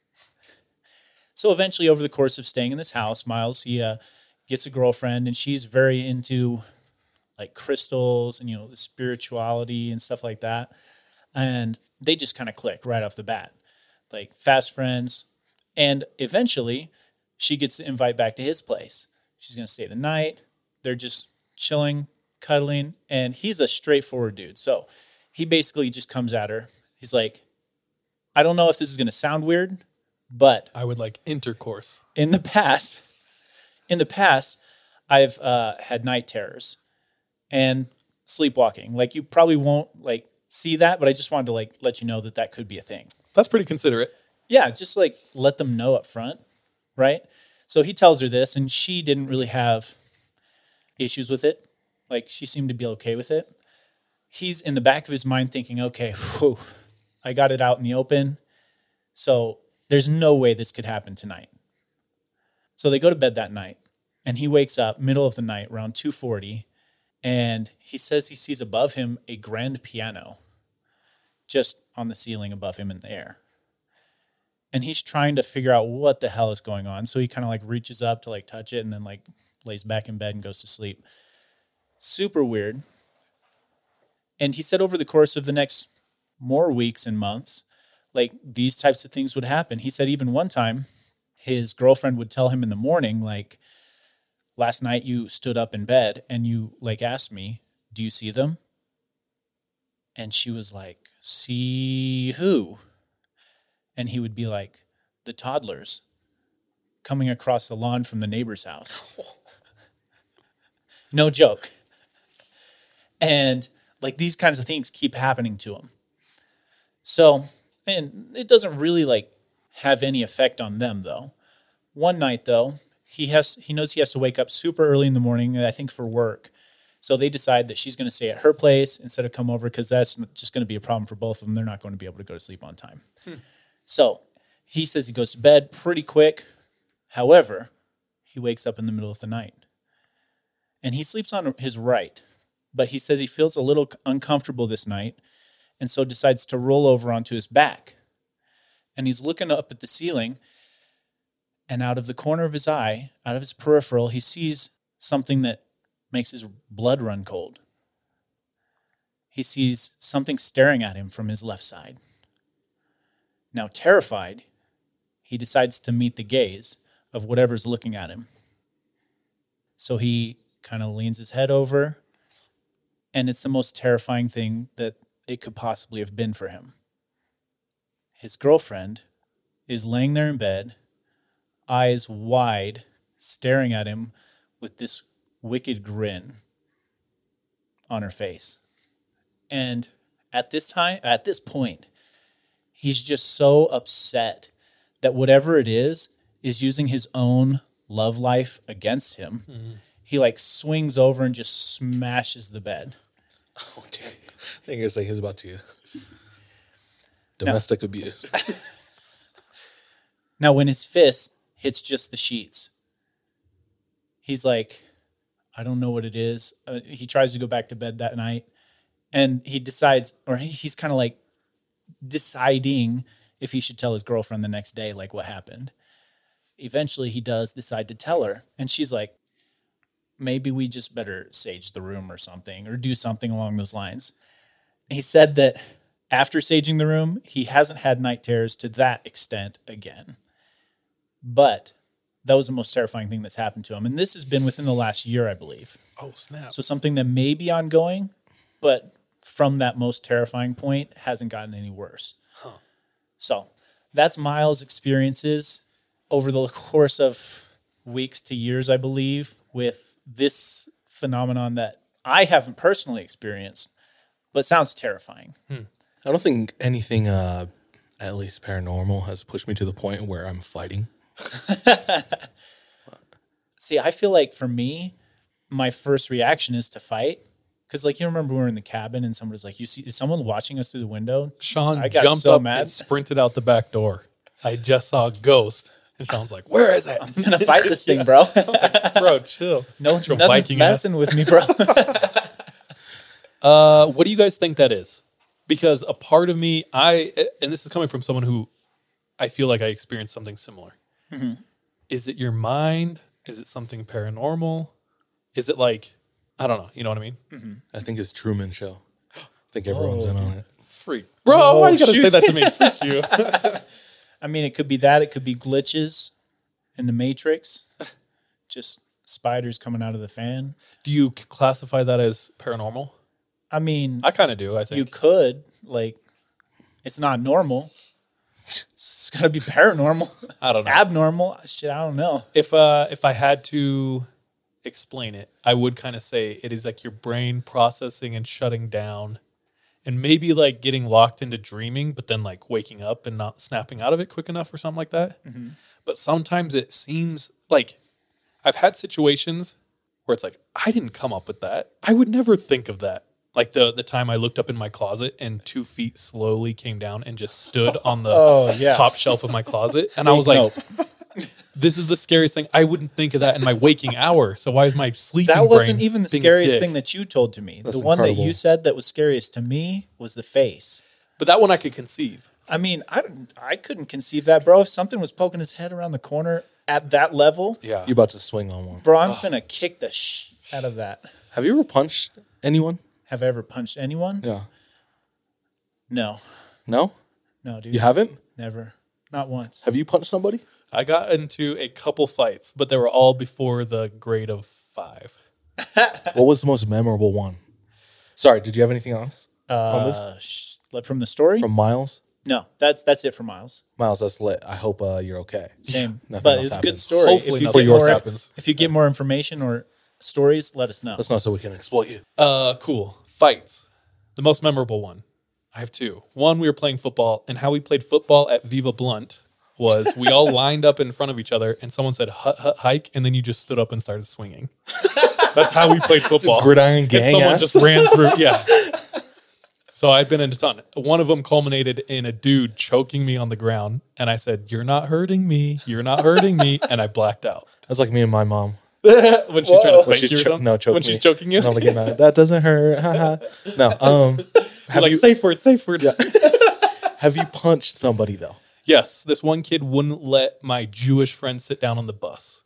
So, eventually, over the course of staying in this house, Miles, he uh, gets a girlfriend and she's very into like crystals and, you know, spirituality and stuff like that. And they just kind of click right off the bat, like fast friends. And eventually, she gets the invite back to his place. She's going to stay the night. They're just chilling, cuddling, and he's a straightforward dude. So he basically just comes at her. He's like, I don't know if this is going to sound weird, but I would like intercourse. in the past, in the past, I've uh, had night terrors and sleepwalking. Like you probably won't like see that, but I just wanted to like let you know that that could be a thing. That's pretty considerate. Yeah, just like let them know up front, right? So he tells her this, and she didn't really have issues with it. Like she seemed to be okay with it. He's in the back of his mind thinking, okay, whew, I got it out in the open. So there's no way this could happen tonight. So they go to bed that night, and he wakes up middle of the night around 2:40, and he says he sees above him a grand piano just on the ceiling above him in the air and he's trying to figure out what the hell is going on. So he kind of like reaches up to like touch it and then like lays back in bed and goes to sleep. Super weird. And he said over the course of the next more weeks and months, like these types of things would happen. He said even one time his girlfriend would tell him in the morning, like, last night you stood up in bed and you like asked me, Do you see them? And she was like, See who? And he would be like, The toddlers coming across the lawn from the neighbor's house. no joke. And like these kinds of things keep happening to him. So, and it doesn't really like have any effect on them though. One night though, he has he knows he has to wake up super early in the morning, I think for work. So they decide that she's going to stay at her place instead of come over because that's just going to be a problem for both of them. They're not going to be able to go to sleep on time. Hmm. So he says he goes to bed pretty quick. However, he wakes up in the middle of the night and he sleeps on his right, but he says he feels a little uncomfortable this night and so decides to roll over onto his back. And he's looking up at the ceiling, and out of the corner of his eye, out of his peripheral, he sees something that makes his blood run cold. He sees something staring at him from his left side. Now, terrified, he decides to meet the gaze of whatever's looking at him. So he kind of leans his head over, and it's the most terrifying thing that it could possibly have been for him. His girlfriend is laying there in bed, eyes wide, staring at him with this wicked grin on her face. And at this time, at this point, he's just so upset that whatever it is is using his own love life against him. Mhm. He like swings over and just smashes the bed. Oh, damn. I think it's like he's about to domestic abuse. Now, when his fist hits just the sheets, he's like, I don't know what it is. Uh, he tries to go back to bed that night and he decides, or he- he's kind of like deciding if he should tell his girlfriend the next day, like what happened. Eventually, he does decide to tell her. And she's like, maybe we just better sage the room or something, or do something along those lines. He said that after saging the room, he hasn't had night terrors to that extent again. But that was the most terrifying thing that's happened to him. And this has been within the last year, I believe. Oh, snap. So something that may be ongoing, but from that most terrifying point hasn't gotten any worse. Huh. So that's Miles' experiences over the course of weeks to years, I believe, with this phenomenon that I haven't personally experienced, but sounds terrifying. I don't think anything, uh, at least paranormal, has pushed me to the point where I'm fighting. See, I feel like for me, my first reaction is to fight. Cause like you remember we were in the cabin and someone was like, "You see, is someone watching us through the window?" Sean I got jumped so up mad. and sprinted out the back door. I just saw a ghost. And Sean's like, Where is it? I'm gonna fight this thing, bro. bro, chill. No, Your nothing's Viking ass. messing with me, bro. Uh, what do you guys think that is? Because a part of me, I, and this is coming from someone who I feel like I experienced something similar. Mhm. Is it your mind? Is it something paranormal? Is it like, I don't know. You know what I mean? I think it's Truman Show. I think everyone's in on it. Freak. Bro, Oh, why you gotta say that to me? Freak you. I mean, it could be that. It could be glitches in the Matrix. Just spiders coming out of the fan. do you classify that as paranormal? I mean, I kind of do. I think. you could like, it's not normal. It's gotta be paranormal. I don't know. Abnormal. Shit, I don't know. if uh if I had to explain it, I would kind of say it is like your brain processing and shutting down and maybe like getting locked into dreaming but then like waking up and not snapping out of it quick enough or something like that. Mhm. But sometimes it seems like I've had situations where it's like I didn't come up with that. I would never think of that. Like the the time I looked up in my closet and two feet slowly came down and just stood on the Oh, yeah. top shelf of my closet, and I was like, nope. "This is the scariest thing." I wouldn't think of that in my waking hour. So why is my sleeping? That wasn't brain even the scariest thing that you told to me. That's the one that you said that was scariest to me was the face. But that one I could conceive. I mean, I don't- I couldn't conceive that, bro. If something was poking his head around the corner at that level, Yeah. you're about to swing on one. bro, I'm gonna kick the sh out of that. Have you ever punched anyone? Have I ever punched anyone? Yeah. No, No? no, dude. You haven't? Never, not once. Have you punched somebody? I got into a couple fights, but they were all before the grade of five. what was the most memorable one? Sorry, did you have anything else on this Uh, sh- like from the story? from Miles? no, that's that's it for Miles. Miles, that's lit. I hope uh, you're okay. Same, Nothing but else it's a good happens. story. Hopefully if you nothing get yours more, happens. If you get more information or stories, let us know. Let's know so we can exploit you. Uh, cool. Fights. The most memorable one. I have two. One, we were playing football, and how we played football at Viva Blunt was we all lined up in front of each other, and someone said hut hut hike, and then you just stood up and started swinging. That's how we played football. gridiron And gang someone ass? just ran through. Yeah. So I'd been in a ton. One of them culminated in a dude choking me on the ground, and I said, "You're not hurting me. You're not hurting me," and I blacked out. That's like me and my mom. when she's trying to spank you or cho- no, choke when me. she's choking you. And I'm like, no, that doesn't hurt. no, um, have like you safe word, safe word. Yeah. have you punched somebody though? Yes, this one kid wouldn't let my Jewish friend sit down on the bus.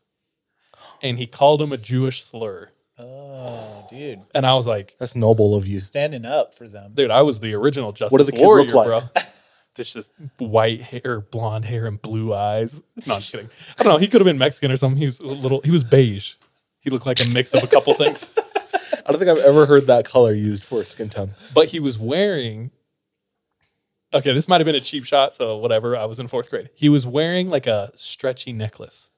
And he called him a Jewish slur. Oh, dude, And I was like, That's noble of you. standing up for them. dude, I was the original Justice does the kid Warrior, look like? bro. This just white hair, blonde hair, and blue eyes. No, I'm just kidding. I don't know. He could have been Mexican or something. He was a little, he was beige. He looked like a mix of a couple things. I don't think I've ever heard that color used for a skin tone. But he was wearing, okay, this might have been a cheap shot. So whatever. I was in fourth grade. He was wearing like a stretchy necklace.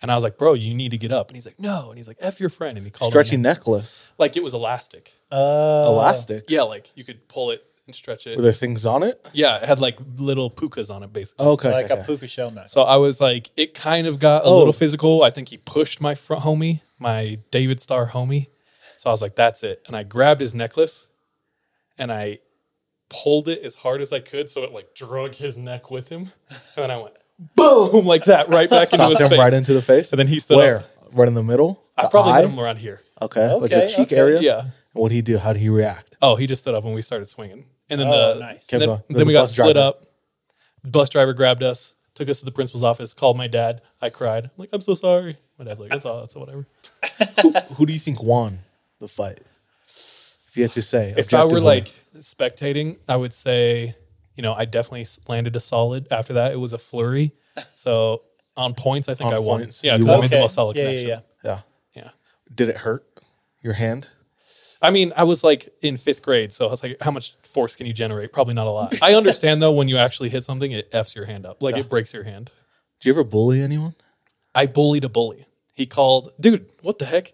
And I was like, bro, you need to get up. And he's like, no. And he's like, F your friend. And he called Stretchy him necklace, like it was elastic. Oh, elastic. Yeah, like you could pull it and stretch it. Were there things on it? yeah, it had like little pukas on it, basically. Oh, okay, like okay. a puka shell knife. So I was like, it kind of got a Oh. little physical. I think he pushed my front homie, my David Star homie. So I was like, that's it. And I grabbed his necklace and I pulled it as hard as I could so it like drug his neck with him. And then I went boom like that right back into his him face. right into the face. and then he stood Where? up. Right in the middle. I The probably eye? hit him around here. Okay, like the Okay, cheek okay. area. Yeah. And what did he do? How did he react? Oh, he just stood up when we started swinging. And then Oh, the nice. Kept then, going. then Then we got bus split driver. up. Bus driver grabbed us, took us to the principal's office, called my dad. I cried. I'm like, I'm so sorry. My dad's like, it's all, it's whatever. who, who do you think won the fight? If you had to say, If I were like spectating, I would say, you know, I definitely landed a solid. After that, it was a flurry. So on points, I think On I won. points, Yeah, you because I won? made the Okay. most solid Yeah, yeah, connection. yeah. yeah, Yeah. did it hurt your hand? I mean, I was like in fifth grade, so I was like, how much force can you generate? Probably not a lot. I understand though, when you actually hit something, it f's your hand up, like it breaks your hand. Do you ever bully anyone? I bullied a bully. He called, dude, what the heck?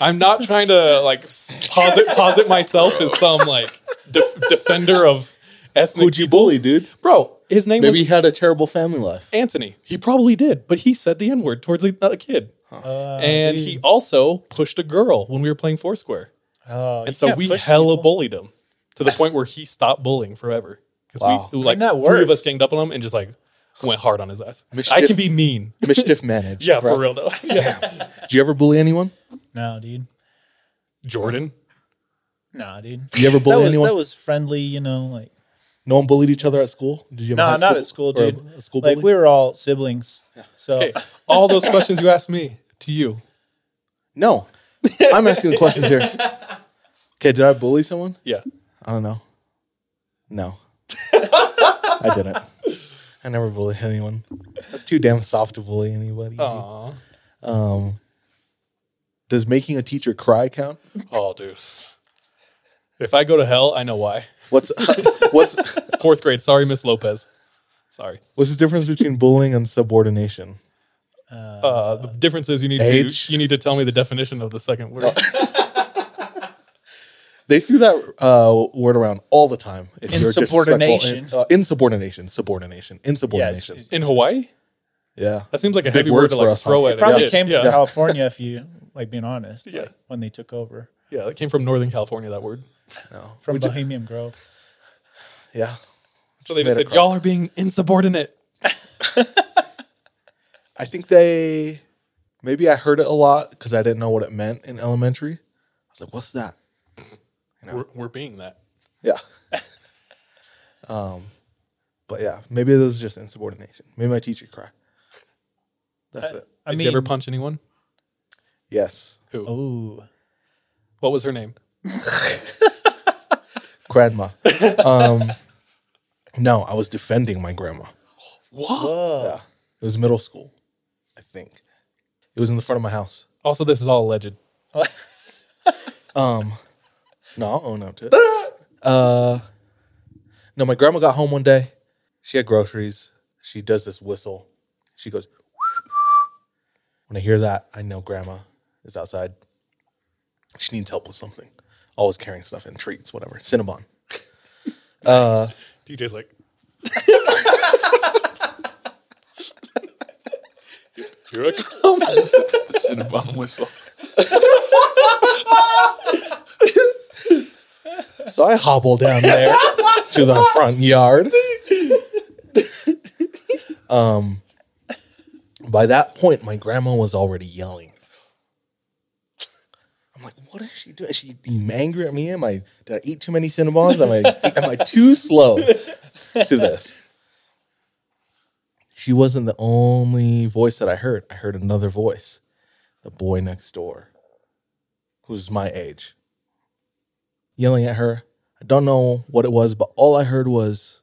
I'm not trying to like posit posit myself as some like def- defender of ethnic. Who'd you bully, dude? Bro, his name Maybe he had a terrible family life. Anthony. He probably did, but he said the N word towards a, a kid. Uh, and dude. he also pushed a girl when we were playing Foursquare. Oh, you And so can't we push hella people. bullied him to the point where he stopped bullying forever. Because Wow. we like And that three of works. us ganged up on him and just like went hard on his ass. I Mischief- can be mean. Mischief managed. Yeah, for real though. Yeah. Did you ever bully anyone? No, dude. Jordan. No, dude. You ever bully that was, anyone? That was friendly, you know, like No one bullied each other at school. Did you? have no, high not at school, or a- dude. A school like bully? we were all siblings. So Okay. All those questions you asked me to you. No, I'm asking the questions here. Okay, did I bully someone? Yeah. I don't know. No, I didn't. I never bullied anyone. That's too damn soft to bully anybody. Aw. Um, does making a teacher cry count? Oh, dude. If I go to hell, I know why. What's what's Fourth grade. Sorry, Miss Lopez. Sorry. what's the difference between bullying and subordination? Uh, the difference is you need Age? to you need to tell me the definition of the second word. They threw that uh, word around all the time. If you're disrespectful Insubordination. In, uh, insubordination. Subordination. Insubordination. it's- In Hawaii, Yeah. that seems like a Big heavy word words to for like us, throw huh? at. a probably kid. came yeah. from California, if you like being honest. Yeah. like, when they took over Yeah, it came from Northern California. That word. No. from Would you- Bohemian Grove. yeah. So they Made just it said, cry. "Y'all are being insubordinate." I think they maybe I heard it a lot because I didn't know what it meant in elementary. I was like, "What's that?" know. We're, we're being that. Yeah. um, but yeah, maybe it was just insubordination. Maybe my teacher cried. That's I- it. I Did mean, you ever punch anyone? Yes, Who? Ooh. What was her name? grandma. um, no, I was defending my grandma. What? Yeah. It was middle school, I think. It was in the front of my house. Also, this is all alleged. Um, no, I'll own up to it. Uh, no, my grandma got home one day. She had groceries. She does this whistle. She goes. When I hear that, I know grandma is outside. She needs help with something. Always carrying stuff in treats, whatever. Cinnabon. Uh, DJ's like, here I come. the Cinnabon whistle. So I hobble down there to the front yard. Um, by that point, my grandma was already yelling. I'm like, what is she doing? Is she being angry at me? Am I did I eat too many Cinnabons? Am I am I too slow to this? She wasn't the only voice that I heard. I heard another voice, the boy next door, who's my age, yelling at her. I don't know what it was, but all I heard was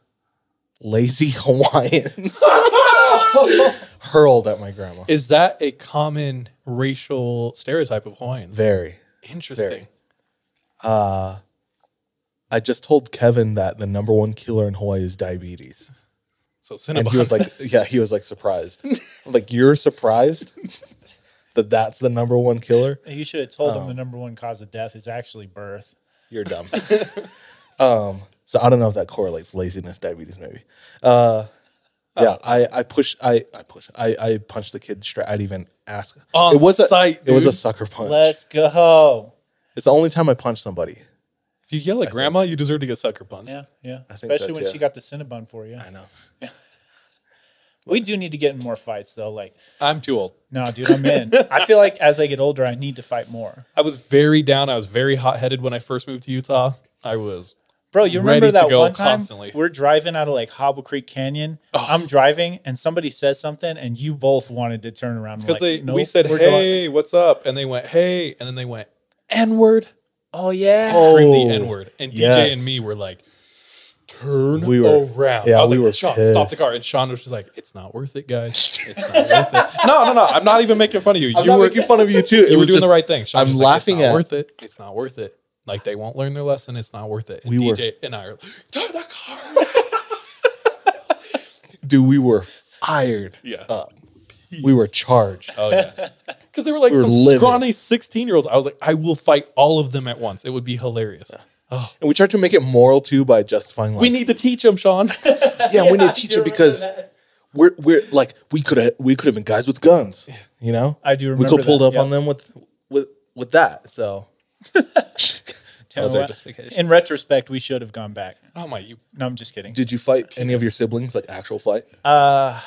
lazy Hawaiians hurled at my grandma. Is that a common racial stereotype of Hawaiians? Very Interesting. very. Uh, I just told Kevin that the number one killer in Hawaii is diabetes. So And he was like, yeah, he was like surprised. Like, you're surprised that that's the number one killer? You should have told Oh. him the number one cause of death is actually birth. You're dumb. um, so I don't know if that correlates laziness, diabetes, maybe. Uh, yeah, oh. I, I push, I, I push, I, I punched the kid straight. I'd even ask. On it was a, sight, It was a sucker punch. Let's go. It's the only time I punched somebody. If you yell at grandma, you deserve to get sucker punched. Yeah, yeah. I think so, Especially when too. she got the Cinnabon for you. I know. We do need to get in more fights though. Like, I'm too old. no, dude, I'm in. I feel like as I get older, I need to fight more. I was very down. I was very hot headed when I first moved to Utah. I was Bro, you remember that one time constantly. we're driving out of like Hobble Creek Canyon. Oh. I'm driving and somebody says something and you both wanted to turn around. because Because they we said, "Hey, what's up?" and they went, "Hey," and then they went, "N word." Oh yeah. and screamed Oh, the N word. And DJ yes. and me were like, turn We were- around. yeah, I was we like, were Sean, pissed. stop the car. And Sean was just like, it's not worth it, guys. It's not worth it. No, no, no. I'm not even making fun of you. I'm you not were making fun of you too. You were doing just- the right thing. Sean I'm was like, laughing it's not at- worth it. It's not worth it. Like they won't learn their lesson. It's not worth it. And We were- DJ and I are like, turn the car. Dude, we were fired Yeah. up. We were charged. Oh yeah. Because they were like We were some livid. scrawny 16 year olds. I was like, I will fight all of them at once. It would be hilarious. Oh, And we tried to make it moral too by justifying like we need to teach them, Sean. yeah, we need to teach them because we're we're like we could have we could have been guys with guns. You know? I do we could have pulled that, up yeah. on them with with with that. So Tell was me what, justification. In retrospect, we should have gone back. oh my, you No, I'm just kidding. did you fight any of your siblings, like actual fight? Uh,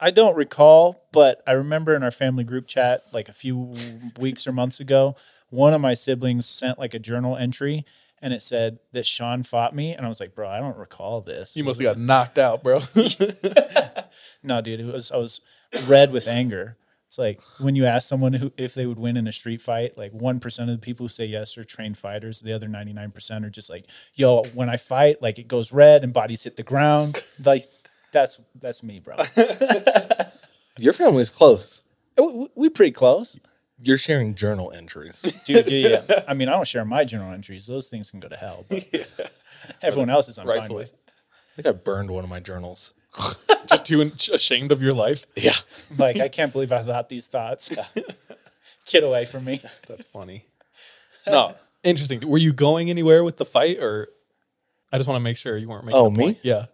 I don't recall, but I remember in our family group chat, like a few weeks or months ago, one of my siblings sent like a journal entry and it said that Sean fought me. And I was like, bro, I don't recall this. you must have got knocked out, bro. No, dude, it was, I was red with anger. It's like when you ask someone who if they would win in a street fight, like one percent of the people who say yes are trained fighters. The other ninety nine percent are just like, yo, when I fight, like it goes red and bodies hit the ground. Like that's that's me, bro. Your family is close. Uh, we, we pretty close. You're sharing journal entries. Dude, yeah, yeah. I mean, I don't share my journal entries. Those things can go to hell. But everyone else is on fine with. I think I burned one of my journals. Just too ashamed of your life. Yeah. Like, I can't believe I thought these thoughts. Get away from me. That's funny. No, interesting. Were you going anywhere with the fight, or I just want to make sure you weren't making. Oh, me? point. Yeah,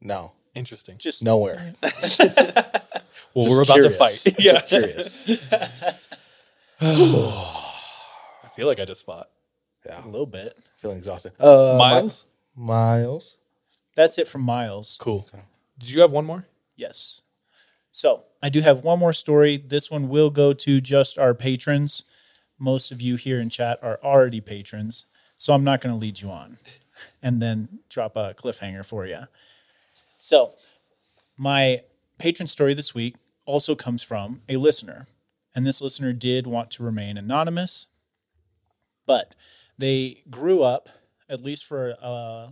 No. interesting. Just Nowhere. well, just we're about curious. to fight. yeah, Just curious. I feel like I just fought. Yeah. a little bit. Feeling exhausted. Uh, Miles, Miles. That's it from Miles. cool. Did you have one more? Yes. So I do have one more story. This one will go to just our patrons. Most of you here in chat are already patrons, so I'm not going to lead you on and then drop a cliffhanger for you. So, my patron story this week also comes from a listener, and this listener did want to remain anonymous, but they grew up, at least for a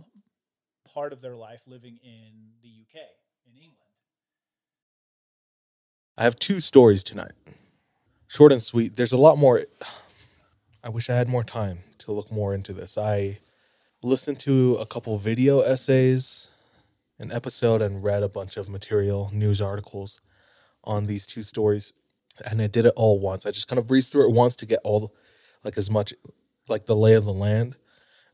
part of their life, living in the UK. I have two stories tonight. Short and sweet. There's a lot more. I wish I had more time to look more into this. I listened to a couple video essays, an episode, and read a bunch of material, news articles on these two stories. And I did it all once. I just kind of breezed through it once to get all, like, as much, like, the lay of the land.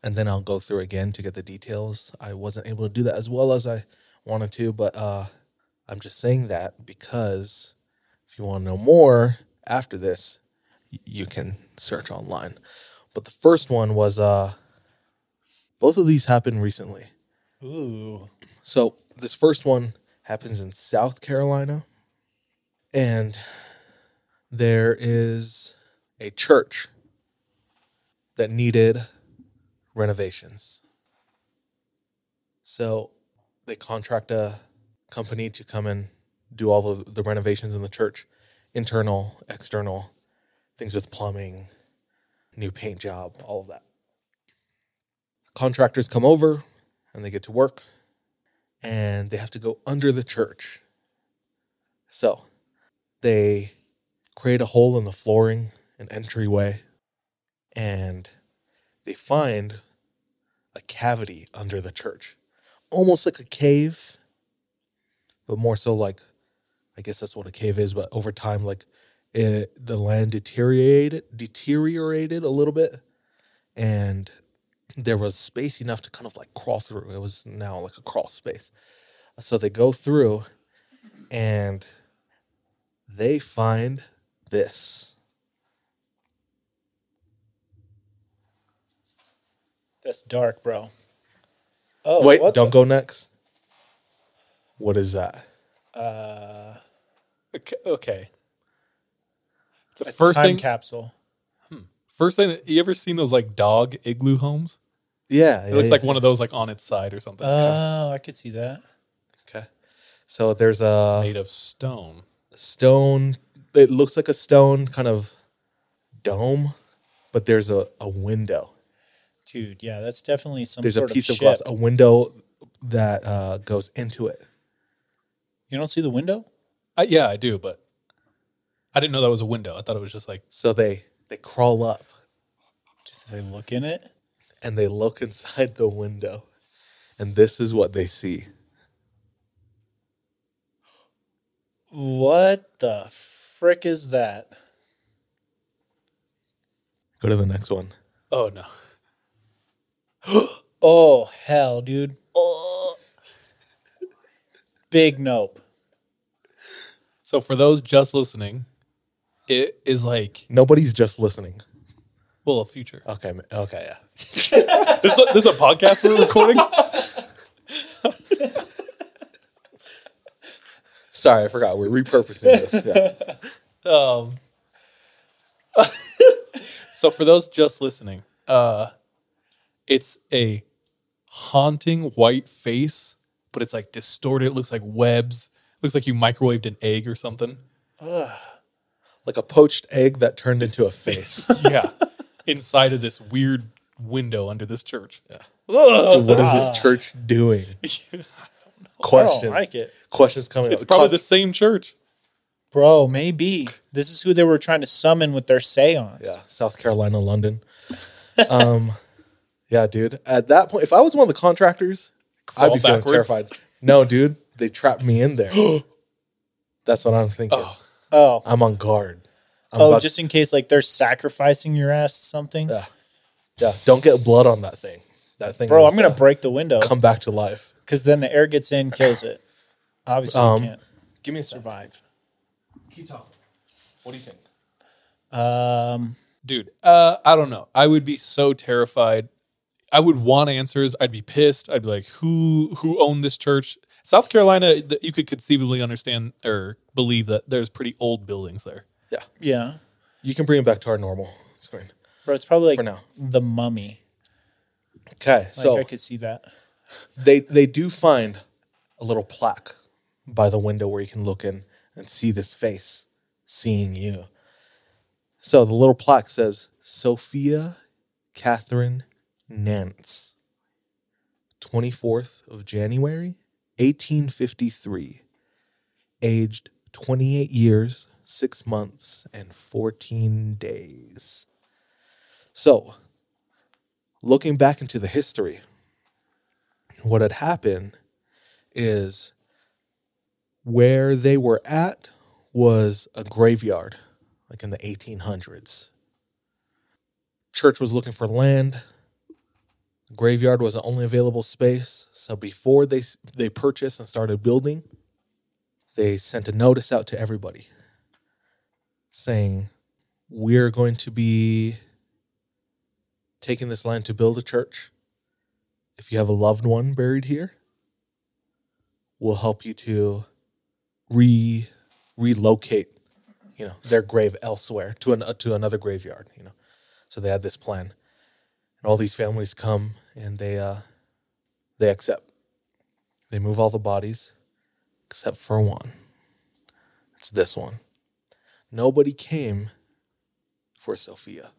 And then I'll go through again to get the details. I wasn't able to do that as well as I wanted to, but uh, I'm just saying that because if you want to know more after this, you can search online. But the first one was uh, both of these happened recently. Ooh. So this first one happens in South Carolina, and there is a church that needed renovations. So they contract a company to come and do all of the renovations in the church internal, external, things with plumbing, new paint job, all of that. Contractors come over and they get to work and they have to go under the church. So they create a hole in the flooring, an entryway, and they find a cavity under the church, almost like a cave, but more so like, I guess that's what a cave is. But over time, like it, the land deteriorated, deteriorated a little bit, and there was space enough to kind of like crawl through. It was now like a crawl space. So they go through, and they find this. That's dark, bro. Oh, Wait, what don't the- go next. What is that? Uh, Okay. okay. The a first time thing, capsule. first thing, you ever seen those like dog igloo homes? Yeah, It yeah, looks yeah. like one of those like on its side or something. Oh, I could see that. Okay. So there's a Made of stone. stone. It looks like a stone kind of dome, but there's a, a window. Dude, yeah, that's definitely some there's a piece of, of, glass, a window that uh, goes into it. You don't see the window? I, yeah, I do, but I didn't know that was a window. I thought it was just like So they they crawl up Do they look in it? and they look inside the window, and this is what they see. What the frick is that? Go to the next one. oh no. Oh hell, dude. Oh. Big nope. So for those just listening, it is like Nobody's just listening. well, a future. Okay, ma- okay, yeah. this, is a, this is a podcast we're recording. Sorry, I forgot. We're repurposing this. Yeah. Um, so for those just listening, uh, it's a haunting white face, but it's like distorted. It looks like webs. It looks like you microwaved an egg or something. Like a poached egg that turned into a face. Yeah, inside of this weird window under this church. Yeah. Dude, what is this church doing? Questions. I don't like it. Questions coming It's up. probably Con- the same church. Bro, maybe. This is who they were trying to summon with their seance. Yeah, South Carolina, London. Um, yeah, dude. At that point, if I was one of the contractors, I'd be feeling backwards. terrified. No, dude, they trapped me in there. That's what I'm thinking. Oh, Oh. I'm on guard. I'm oh, about- just in case like they're sacrificing your ass to something. yeah, yeah. Don't get blood on that thing. That thing, Bro, is, I'm gonna uh, break the window come back to life. because then the air gets in, kills it. Obviously, Um, you can't Give me a second. survive. Keep talking. What do you think? Um, dude, uh, I don't know. I would be so terrified. I would want answers. I'd be pissed. I'd be like, who who owned this church? South Carolina, th- you could conceivably understand or believe that there's pretty old buildings there. Yeah, yeah, you can bring it back to our normal screen bro, it's probably like for now. the mummy. Okay, Like so I could see that. they they do find a little plaque by the window where you can look in and see this face seeing you. So the little plaque says Sophia Catherine Nance, 24th of January, 1853, aged 28 years, six months, and 14 days. So, looking back into the history, what had happened is where they were at was a graveyard, like in the 1800s. Church was looking for land. Graveyard was the only available space. So before they they purchased and started building, they sent a notice out to everybody saying, "We're going to be taking this land to build a church. If you have a loved one buried here, we'll help you to re relocate, you know, their grave elsewhere to an to another graveyard, you know." So they had this plan. All these families come and they uh they accept. They move all the bodies except for one. It's this one. Nobody came for Sophia.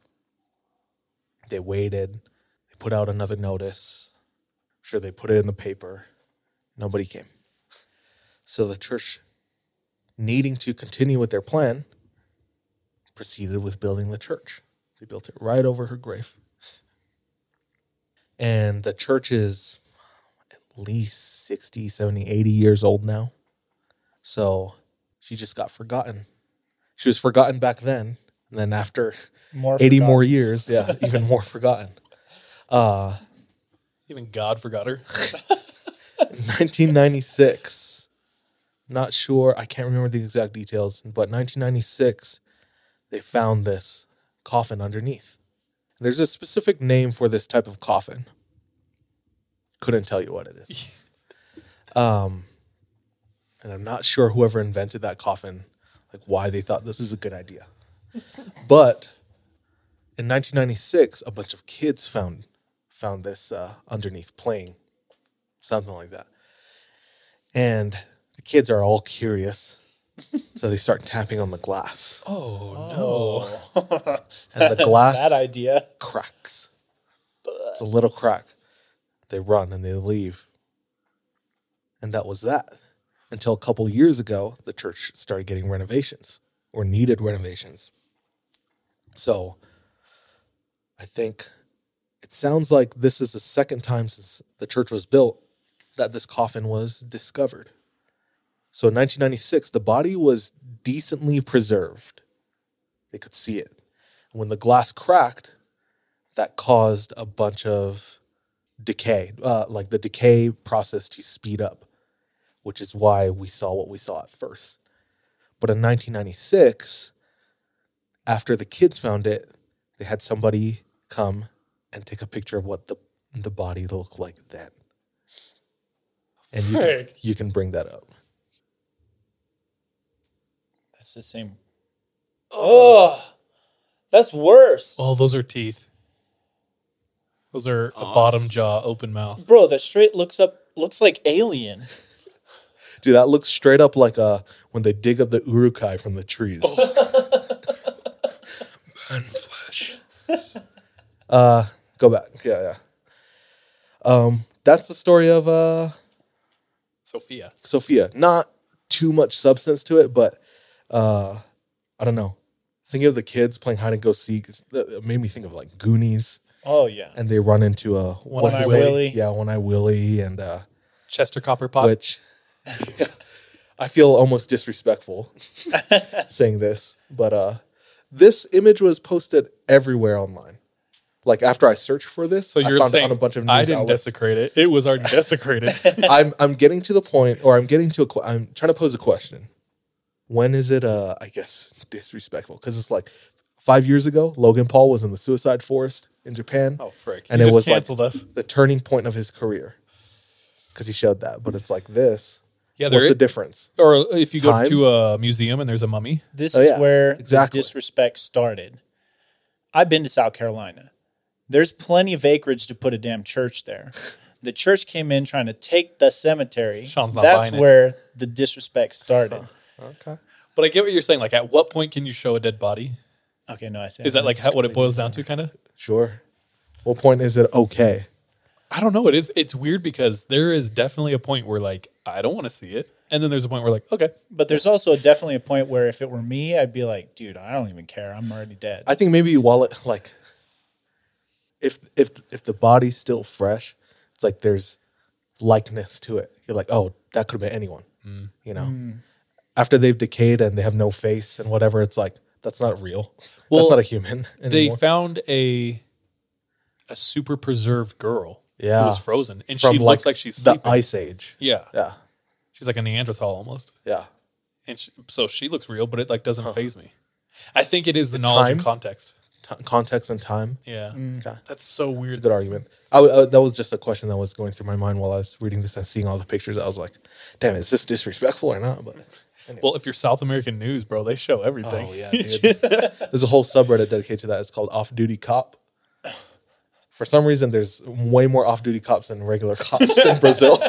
They waited. They put out another notice. I'm sure they put it in the paper. Nobody came. So the church, needing to continue with their plan, proceeded with building the church. They built it right over her grave. And the church is at least 60, 70, 80 years old now. So she just got forgotten. She was forgotten back then. And then after More 80 more years, yeah, even more forgotten. Uh, Even God forgot her. 1996. Not sure. I can't remember the exact details, but 1996, they found this coffin underneath. There's a specific name for this type of coffin. Couldn't tell you what it is. um, and I'm not sure whoever invented that coffin, like why they thought this is a good idea. But in 1996, a bunch of kids found found this uh, underneath playing, something like that. And the kids are all curious, so they start tapping on the glass. Oh, no. And the glass bad idea. cracks. It's a little crack. They run and they leave. And that was that. Until a couple years ago, the church started getting renovations or needed renovations. So I think it sounds like this is the second time since the church was built that this coffin was discovered. So in 1996, the body was decently preserved. They could see it. When the glass cracked, that caused a bunch of decay, uh, like the decay process to speed up, which is why we saw what we saw at first. But in 1996, after the kids found it, they had somebody come and take a picture of what the the body looked like then. And you can, you can bring that up. That's the same. Oh, that's worse. Oh, those are teeth. Those are a bottom jaw, open mouth. Bro, that straight looks up looks like alien. Dude, that looks straight up like uh when they dig up the Uruk-hai from the trees. Burn flesh. Uh go back. Yeah, yeah. Um that's the story of uh Sophia. Sophia. Not too much substance to it, but uh I don't know. Thinking of the kids playing hide and go seek, it made me think of like Goonies. Oh yeah. And they run into a One what's Eye his name? Willie. Yeah, one eye Willie and uh Chester Copperpot. which I feel almost disrespectful saying this, but uh, this image was posted everywhere online. Like after I searched for this, so you're found it saying on a bunch of news I didn't outlets. desecrate it. It was already desecrated. I'm I'm getting to the point, or I'm getting to a. I'm trying to pose a question. When is it? Uh, I guess disrespectful because it's like five years ago. Logan Paul was in the suicide forest in Japan. Oh, frick. And He it just was canceled like us. the turning point of his career because he showed that. But it's like this. Yeah, there what's is- the difference? Or if you go to a museum and there's a mummy. This Oh, is yeah, where exactly. the disrespect started. I've been to South Carolina. There's plenty of acreage to put a damn church there. The church came in trying to take the cemetery. Sean's not That's buying it. where the disrespect started. Okay. But I get what you're saying. Like, at what point can you show a dead body? Okay, no, I see. Is that like how, what it boils down to, kind of? Sure. What point is it okay? I don't know. It is. It's weird because there is definitely a point where, like, I don't want to see it. And then there's a point where like, okay, But there's also definitely a point where if it were me, I'd be like, dude, I don't even care. I'm already dead. I think maybe while it like if if if the body's still fresh, it's like there's likeness to it. You're like, oh, that could have been anyone. Mm. You know, Mm. After they've decayed and they have no face and whatever, it's like that's not real. Well, that's not a human. They found a a super preserved girl yeah, who was frozen, and From, she looks like she's the ice age. Yeah, Yeah, she's like a Neanderthal almost. yeah. And she, so she looks real, but it like doesn't Huh. faze me. I think it is the The knowledge and context. T- context and time. Yeah, Mm. Okay. that's so It's a weird. good argument. I, w- uh, that was just a question that was going through my mind while I was reading this and seeing all the pictures. I was like, "Damn, is this disrespectful or not?" But anyway. Well, if you're South American news, bro, they show everything. Oh yeah, dude. there's a whole subreddit dedicated to that. It's called Off Duty Cop. For some reason, there's way more off-duty cops than regular cops in Brazil.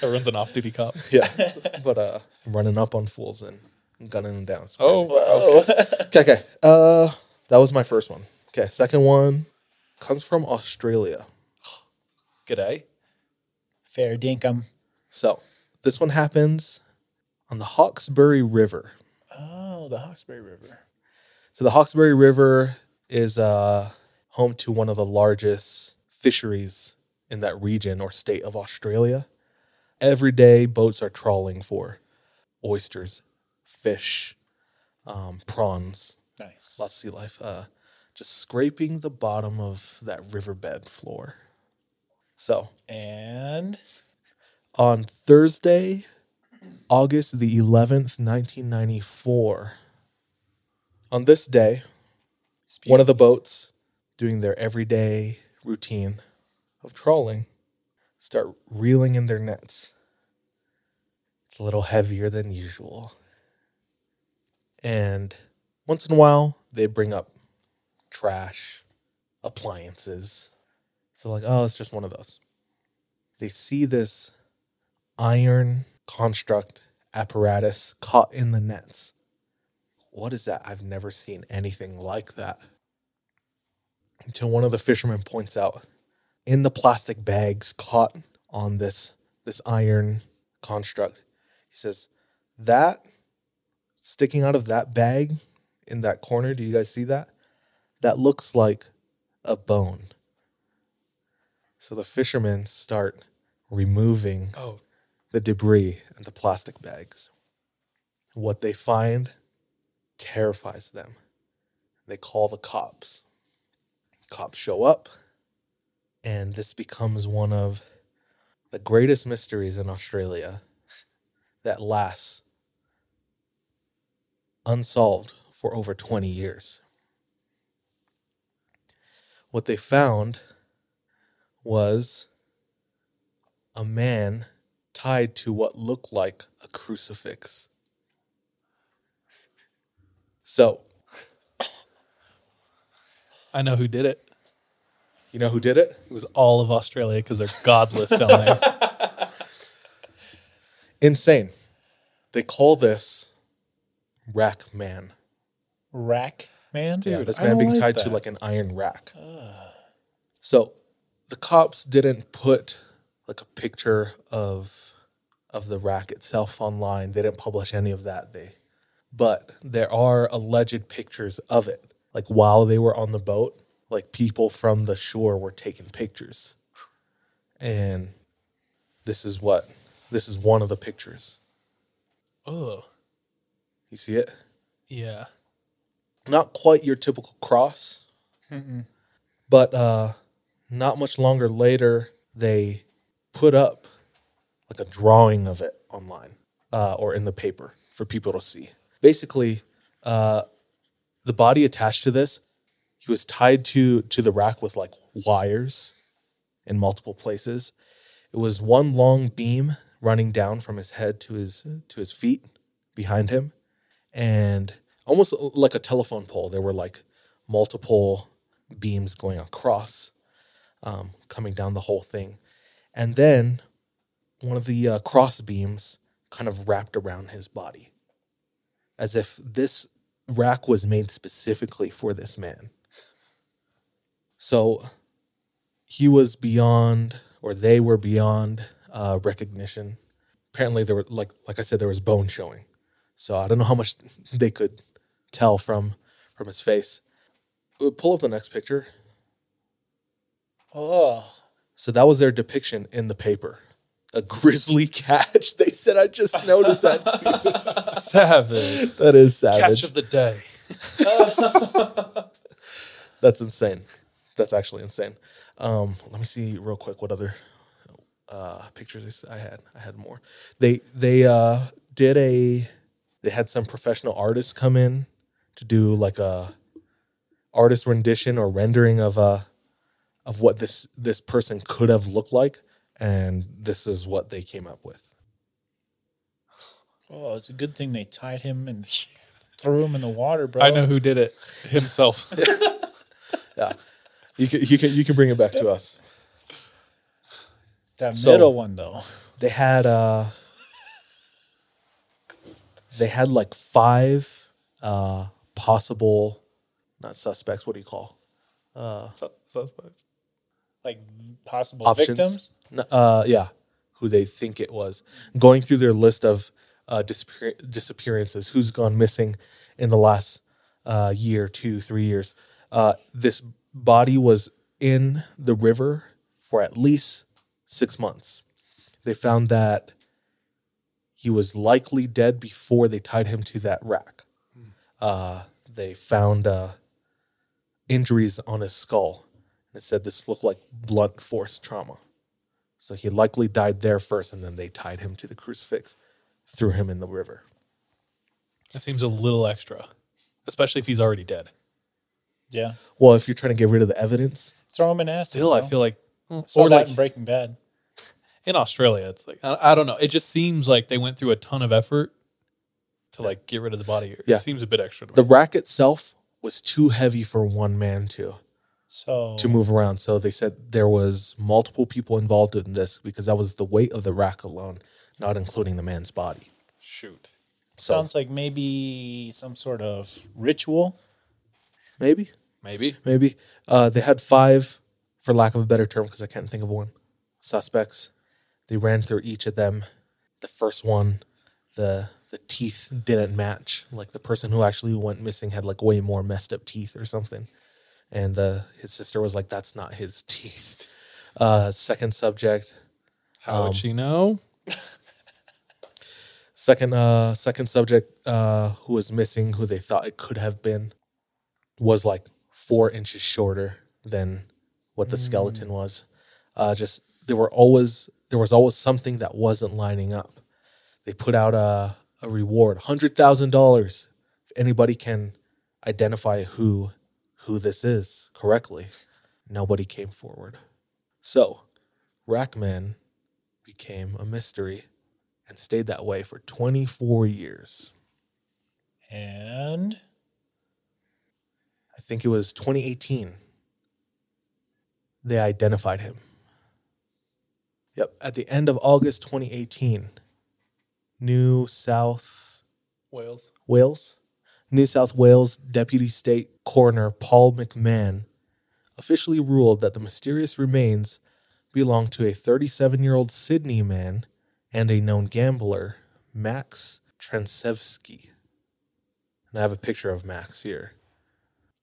Everyone's an off-duty cop. yeah, but uh, running up on fools and gunning them down. It's Oh, crazy. okay, okay. Uh, that was my first one. Okay, second one comes from Australia. g'day. Fair dinkum. So this one happens on the Hawkesbury River. Oh, the Hawkesbury River. So the Hawkesbury River is uh, home to one of the largest fisheries in that region or state of Australia. Every day, boats are trawling for oysters, fish, um, prawns, Nice. lots of sea life. Uh, just scraping the bottom of that riverbed floor. So And on Thursday, August the 11th, 1994, on this day, one of the boats doing their everyday routine of trawling start reeling in their nets. It's a little heavier than usual. And once in a while, they bring up trash, appliances. So, like, oh, it's just one of those. They see this iron construct apparatus caught in the nets. What is that? I've never seen anything like that. Until one of the fishermen points out in the plastic bags caught on this this iron construct. He says, "That sticking out of that bag in that corner, do you guys see that? That looks like a bone." So the fishermen start removing Oh, the debris and the plastic bags. What they find terrifies them. They call the cops. Cops show up, and this becomes one of the greatest mysteries in Australia that lasts unsolved for over 20 years. What they found was a man tied to what looked like a crucifix. So, I know who did it. you know who did it? It was all of Australia because they're godless down there. Insane. They call this rack man. rack man. Dude, yeah, this man being like tied to like an iron rack. So the cops didn't put like a picture of of the rack itself online. They didn't publish any of that. They but there are alleged pictures of it. Like while they were on the boat, like people from the shore were taking pictures. And this is what this is one of the pictures. oh, You see it? yeah. Not quite your typical cross, but uh not much longer later they put up like a drawing of it online uh, or in the paper for people to see. Basically uh the body attached to this he was tied to to the rack with like wires in multiple places. It was one long beam running down from his head to his to his feet behind him and almost like a telephone pole. There were like multiple beams going across um, coming down the whole thing. And then one of the uh, cross beams kind of wrapped around his body as if this rack was made specifically for this man. So he was beyond, or they were beyond uh, recognition. apparently there were like like I said there was bone showing. So I don't know how much they could tell from from his face. Uh, Pull up the next picture. Oh, So that was their depiction in the paper. A grisly catch. They said I just noticed that too. Savage. that is savage. Catch of the day. That's insane. That's actually insane. Um, let me see real quick what other uh, pictures I had. I had more. They they uh, did a. They had some professional artists come in to do like a artist rendition or rendering of uh of what this this person could have looked like, and this is what they came up with. oh, it's a good thing they tied him and threw him in the water, bro. I know who did it himself. Yeah, you can you can you can bring it back to us. that So- middle one though. they had uh they had like five uh possible not suspects what do you call uh Suspect. Like possible options victims. Uh yeah who they think it was going through their list of uh disappear- disappearances who's gone missing in the last uh year two three years uh this body was in the river for at least six months they found that he was likely dead before they tied him to that rack. Uh, they found uh, injuries on his skull. And said this looked like blunt force trauma. So he likely died there first, and then they tied him to the crucifix, threw him in the river. That seems a little extra, especially if he's already dead. Yeah, Well, if you're trying to get rid of the evidence, throw him in acid. Still, I feel like, hmm. Saw or that like in Breaking Bad. in Australia, it's like I, I don't know. It just seems like they went through a ton of effort to like get rid of the body. It Yeah. seems a bit extra. To the me. rack itself was too heavy for one man to So to move around. So they said there was multiple people involved in this because that was the weight of the rack alone, not including the man's body. Shoot. So sounds like maybe some sort of ritual. maybe, Maybe. maybe uh, they had five, for lack of a better term, because I can't think of one, suspects. They ran through each of them. The first one, the the teeth didn't match. Like the person who actually went missing had like way more messed up teeth or something. And uh, his sister was like, "That's not his teeth." Uh, second subject, How Um, would she know? Second, uh, second subject uh, who was missing, who they thought it could have been, was like four inches shorter than what the skeleton was. Uh, just there were always there was always something that wasn't lining up. They put out a a reward, hundred thousand dollars, if anybody can identify who who this is correctly. Nobody came forward. So, Rackman became a mystery and stayed that way for 24 years. And I think it was 2018. They identified him. Yep, at the end of August 2018, New South Wales. Wales, New South Wales Deputy State Coroner Paul McMahon officially ruled that the mysterious remains belong to a 37 year old Sydney man and a known gambler, Max Transevsky. And I have a picture of Max here.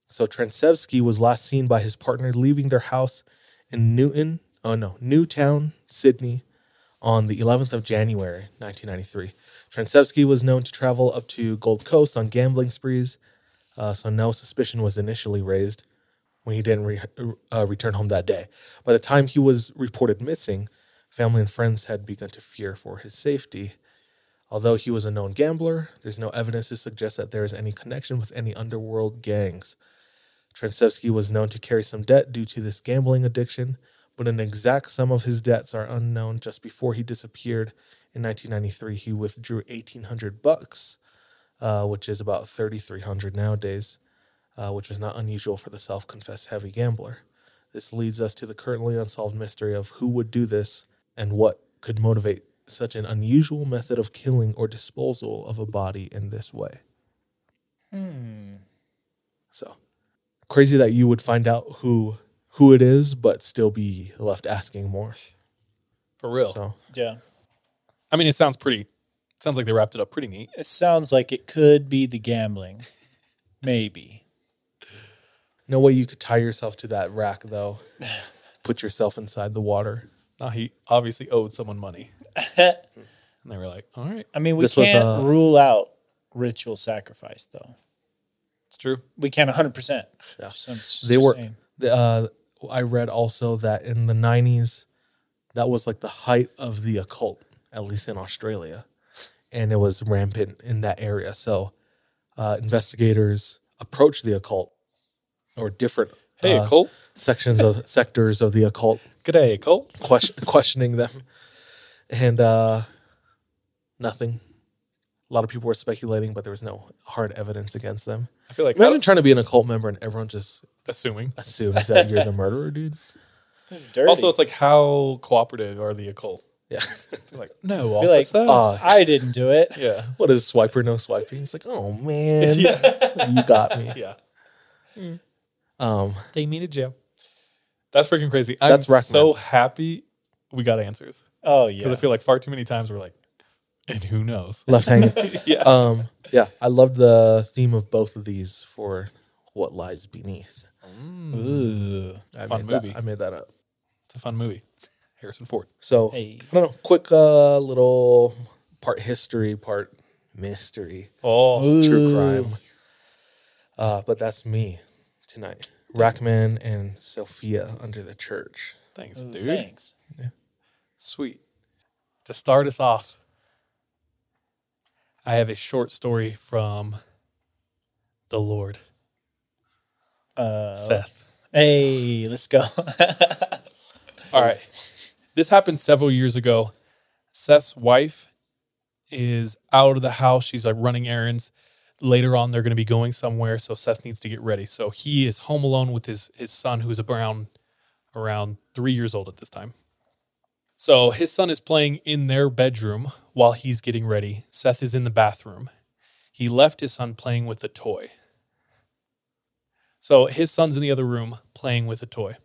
So Transevsky was last seen by his partner leaving their house in Newton, oh no, Newtown, Sydney, on the 11th of January, 1993. Transevsky was known to travel up to Gold Coast on gambling sprees, uh, so no suspicion was initially raised when he didn't re- uh, return home that day. By the time he was reported missing, family and friends had begun to fear for his safety. Although he was a known gambler, there's no evidence to suggest that there is any connection with any underworld gangs. Transevsky was known to carry some debt due to this gambling addiction, but an exact sum of his debts are unknown. Just before he disappeared in 1993, he withdrew 1,800 bucks, uh, which is about 3,300 nowadays, uh, which is not unusual for the self-confessed heavy gambler. This leads us to the currently unsolved mystery of who would do this and what could motivate such an unusual method of killing or disposal of a body in this way. hmm. So crazy that you would find out who who it is, but still be left asking more. For real. So yeah, I mean, it sounds pretty. Sounds like they wrapped it up pretty neat. It sounds like it could be the gambling. Maybe. No way you could tie yourself to that rack though. Put yourself inside the water. Now he obviously owed someone money, and they were like, "All right, I mean, we This was, can't uh, rule out ritual sacrifice, though. it's true." We can't 100%. Yeah. Just- they were. saying. the, Uh, I read also that in the '90s, that was like the height of the occult, at least in Australia, and it was rampant in that area. So, uh, investigators approached the occult or different Hey, uh, occult. sections of sectors of the occult, G'day, occult. question, questioning them, and uh, nothing. A lot of people were speculating, but there was no hard evidence against them. I feel like Imagine trying to be an occult member and everyone just assuming. assumes that you're the murderer, dude. This is dirty. Also, it's like how cooperative are the occult? Yeah. Like, no, Be like, officer. Uh, I didn't do it. yeah, what is swiper no swiping? It's like, oh man, Yeah. you got me. yeah. Um, They mean to jail. That's freaking crazy. I'm That's Rackman. so happy we got answers Oh, yeah. because yeah. I feel like far too many times we're like, and who knows? left hanging. yeah. um, yeah, I love the theme of both of these for what lies beneath. Ooh. I Fun made that- movie. I made that up. it's a fun movie. Harrison Ford. So Hey. I don't know. Quick uh, little part history, part mystery, Oh, true crime. Uh, but that's me tonight. Rackman and Sophia under the church. thanks, Ooh, dude. Thanks. Sweet. To start us off, I have a short story from the Lord, Uh, Seth. Hey, let's go. All right. This happened several years ago. Seth's wife is out of the house. She's like running errands. Later on, they're going to be going somewhere, so Seth needs to get ready. So he is home alone with his his son, who's around around three years old at this time. So his son is playing in their bedroom while he's getting ready. Seth is in the bathroom. He left his son playing with a toy. So his son's in the other room playing with a toy.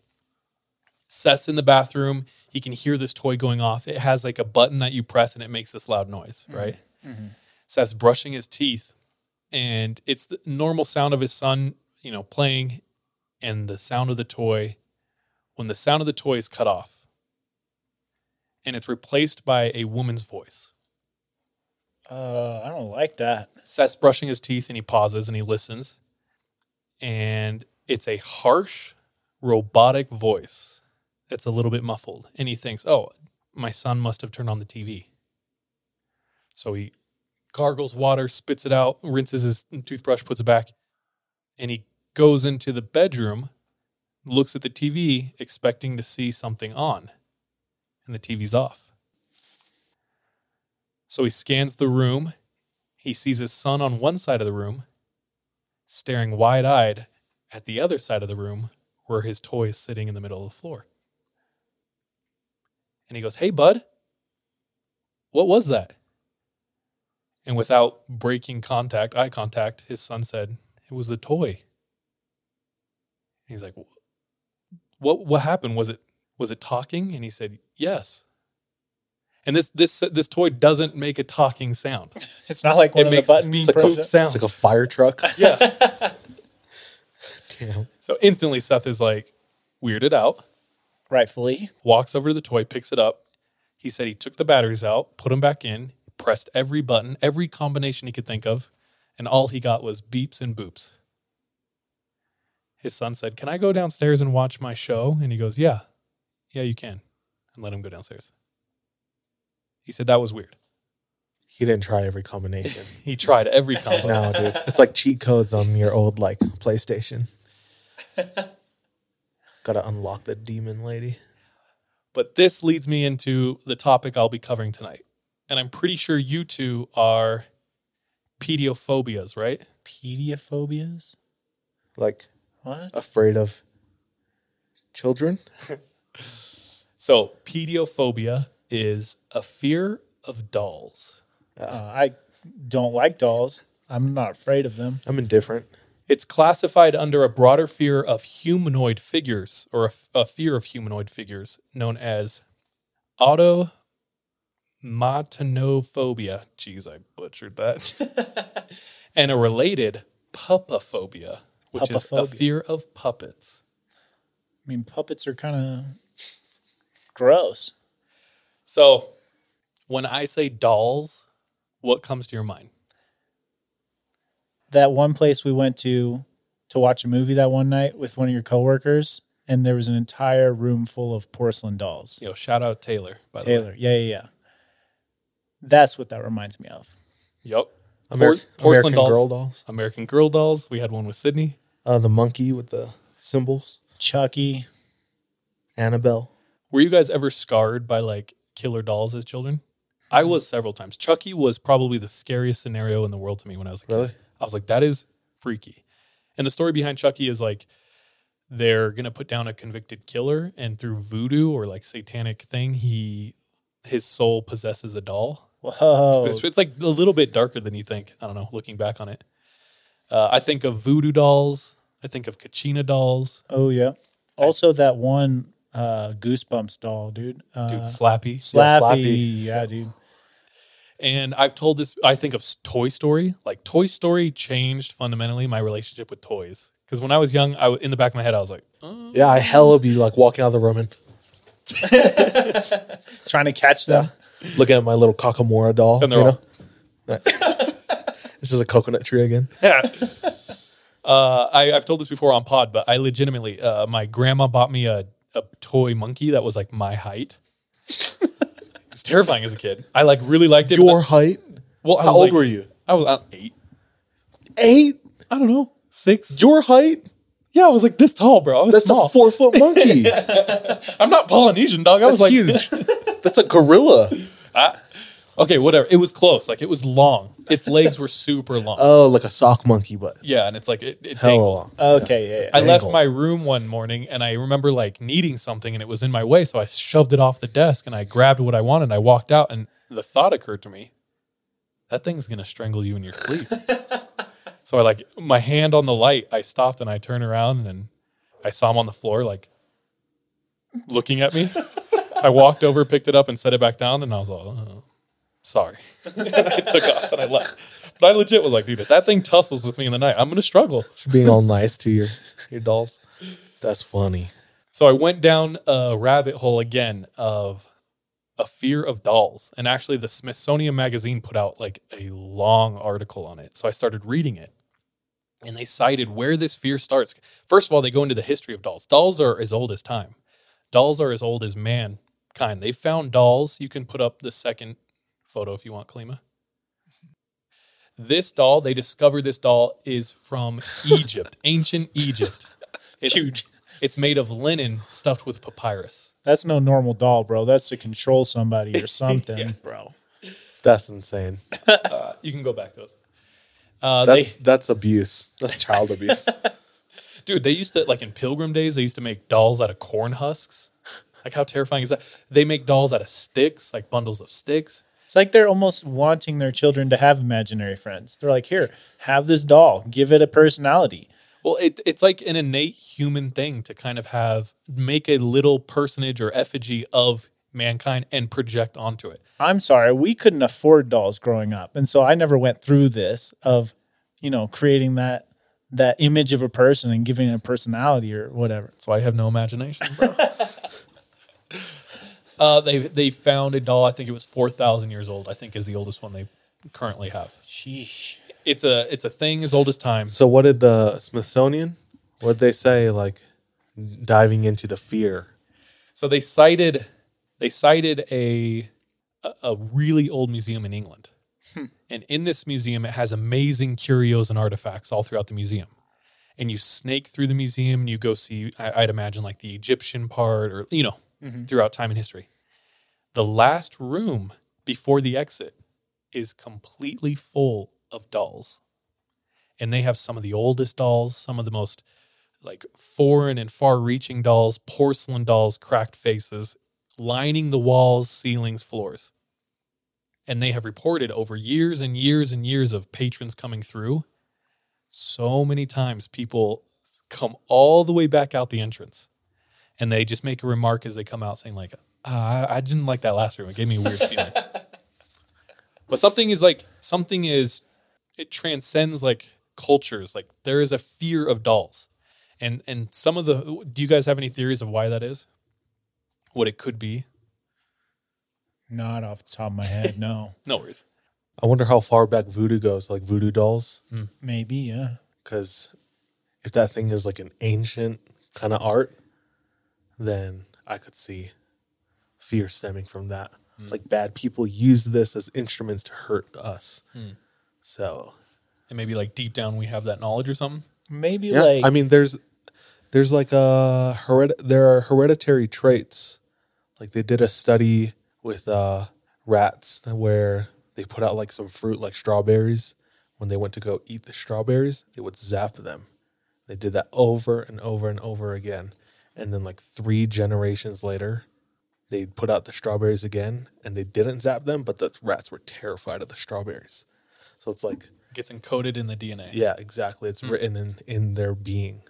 Seth's in the bathroom. He can hear this toy going off. It has like a button that you press and it makes this loud noise, right? Seth's brushing his teeth and it's the normal sound of his son, you know, playing and the sound of the toy. When the sound of the toy is cut off and it's replaced by a woman's voice. uh, I don't like that. Seth's brushing his teeth and he pauses and he listens. And it's a harsh, robotic voice that's a little bit muffled. And he thinks, oh, my son must have turned on the TV. So he gargles water, spits it out, rinses his toothbrush, puts it back. And he goes into the bedroom, looks at the TV, expecting to see something on. And the TV's off. So he scans the room. He sees his son on one side of the room, staring wide eyed at the other side of the room where his toy is sitting in the middle of the floor. And he goes, Hey, bud, what was that? And without breaking contact, eye contact, his son said, It was a toy. He's like, What what happened? Was it was it talking? And he said, Yes. And this this this toy doesn't make a talking sound. It's not like one it of the makes button beep presses- boop sounds. It's like a fire truck. yeah. Damn. So instantly Seth is like weirded out, Rightfully. walks over to the toy, picks it up. He said he took the batteries out, put them back in, pressed every button, every combination he could think of, and all he got was beeps and boops. His son said, Can I go downstairs and watch my show? And he goes, Yeah, yeah, you can. And let him go downstairs. He said that was weird. He didn't try every combination. He tried every combo. no, dude. It's like cheat codes on your old like PlayStation. Gotta unlock the demon lady. But this leads me into the topic I'll be covering tonight. And I'm pretty sure you two are pedophobias, right? Pedophobias? Like What? afraid of children. So, pediophobia is a fear of dolls. Uh, I don't like dolls. I'm not afraid of them. I'm indifferent. It's classified under a broader fear of humanoid figures or a, a fear of humanoid figures known as autonomorphism. matanophobia. Jeez, I butchered that. and a related pupaphobia, which is a fear of puppets. I mean, puppets are kind of gross. So, when I say dolls, what comes to your mind? That one place we went to to watch a movie that one night with one of your coworkers, and there was an entire room full of porcelain dolls. You know, shout out Taylor. By the way. Taylor, yeah, yeah, yeah. That's what that reminds me of. Yep. Amer- Por- American Girl dolls. American Girl dolls. We had one with Sydney. Uh, the monkey with the cymbals. Chucky. Annabelle. Were you guys ever scarred by like killer dolls as children? I was several times. Chucky was probably the scariest scenario in the world to me when I was a kid. Really? I was like, that is freaky. And the story behind Chucky is like they're gonna put down a convicted killer, and through voodoo or like satanic thing, he his soul possesses a doll. Whoa. It's, it's like a little bit darker than you think. I don't know. Looking back on it, uh, I think of voodoo dolls. I think of Kachina dolls. Oh yeah. Also, that one uh, Goosebumps doll, dude. Uh, Dude, Slappy. Slappy. Slappy. Yeah, dude. And I've told this, I think of Toy Story. Like, Toy Story changed fundamentally my relationship with toys. Because when I was young, I w- in the back of my head, I was like, uh, Yeah, I hella be like walking out of the room and Trying to catch them. looking at my little Kakamora doll. And they're you all- know? it's just a coconut tree again. uh, I, I've told this before on pod, but I legitimately, uh, my grandma bought me a, a toy monkey that was like my height. It's terrifying as a kid. I like really liked it. Your then- height? well, I How was, old like- were you? I was uh, eight. Eight? I don't know, six. Your height? Yeah, I was like this tall, bro. I was That's small. a four foot monkey. I'm not Polynesian, dog. I was like huge. That's a gorilla. I- okay, whatever. It was close. Like it was long. Its legs were super long. Oh, like a sock monkey, but yeah, and it's like it, it hella dangled. long. Okay, yeah, yeah. I left Dangle. my room one morning and I remember like needing something and it was in my way, so I shoved it off the desk and I grabbed what I wanted. And I walked out and the thought occurred to me, that thing's gonna strangle you in your sleep. so I like my hand on the light. I stopped and I turned around and I saw him on the floor, like looking at me. I walked over, picked it up, and set it back down, and I was like, oh, uh-huh. "Sorry." I took off and I left. But I legit was like, "Dude, if that thing tussles with me in the night, I'm gonna struggle." Being all nice to your your dolls. That's funny. So I went down a rabbit hole again of a fear of dolls. And actually, the Smithsonian Magazine put out like a long article on it. So I started reading it. And they cited where this fear starts. First of all, they go into the history of dolls. Dolls are as old as time, dolls are as old as mankind. They found dolls. You can put up the second photo if you want, Kalima. This doll, they discovered this doll is from Egypt, ancient Egypt. It's, Dude. it's made of linen stuffed with papyrus. That's no normal doll, bro. That's to control somebody or something, Yeah. bro. That's insane. Uh, you can go back to those. Uh, That's they, that's abuse. That's child abuse. dude, they used to like in Pilgrim days. They used to make dolls out of corn husks. Like how terrifying is that? They make dolls out of sticks, like bundles of sticks. It's like they're almost wanting their children to have imaginary friends. They're like, here, have this doll, give it a personality. Well, it, it's like an innate human thing to kind of have make a little personage or effigy of mankind and project onto it. I'm sorry, we couldn't afford dolls growing up. And so I never went through this of, you know, creating that that image of a person and giving it a personality or whatever. That's why I have no imagination, bro. uh, they they found a doll. I think it was four thousand years old. I think is the oldest one they currently have. Sheesh. It's a it's a thing as old as time. so what did the Smithsonian? What did they say? Like diving into the fear. So they cited they cited a a- a really old museum in England. And in this museum it has amazing curios and artifacts all throughout the museum. And you snake through the museum and you go see I, I'd imagine like the Egyptian part or you know, Mm-hmm. throughout time and history. The last room before the exit is completely full of dolls. And they have some of the oldest dolls, some of the most like foreign and far reaching dolls, porcelain dolls, cracked faces, lining the walls, ceilings, floors. And they have reported over years and years and years of patrons coming through. So many times people come all the way back out the entrance and they just make a remark as they come out saying, like, ah, I, I didn't like that last room. It gave me a weird feeling. But something is like something is it transcends like cultures. Like there is a fear of dolls. And and some of the do you guys have any theories of why that is? What it could be? Not off the top of my head, no. No worries. I wonder how far back voodoo goes, like voodoo dolls. Maybe, yeah. Because if that thing is like an ancient kind of art, then I could see fear stemming from that. Like bad people use this as instruments to hurt us. Hmm. So And maybe like deep down we have that knowledge or something. Maybe yeah, like I mean, there's there's like a hered- there are hereditary traits. Like they did a study with uh, rats where they put out like some fruit like strawberries. When they went to go eat the strawberries, they would zap them. They did that over and over and over again. And then like three generations later, they put out the strawberries again and they didn't zap them, but the rats were terrified of the strawberries. So it's like Gets encoded in the DNA. yeah, exactly. It's Hmm. written in in their being.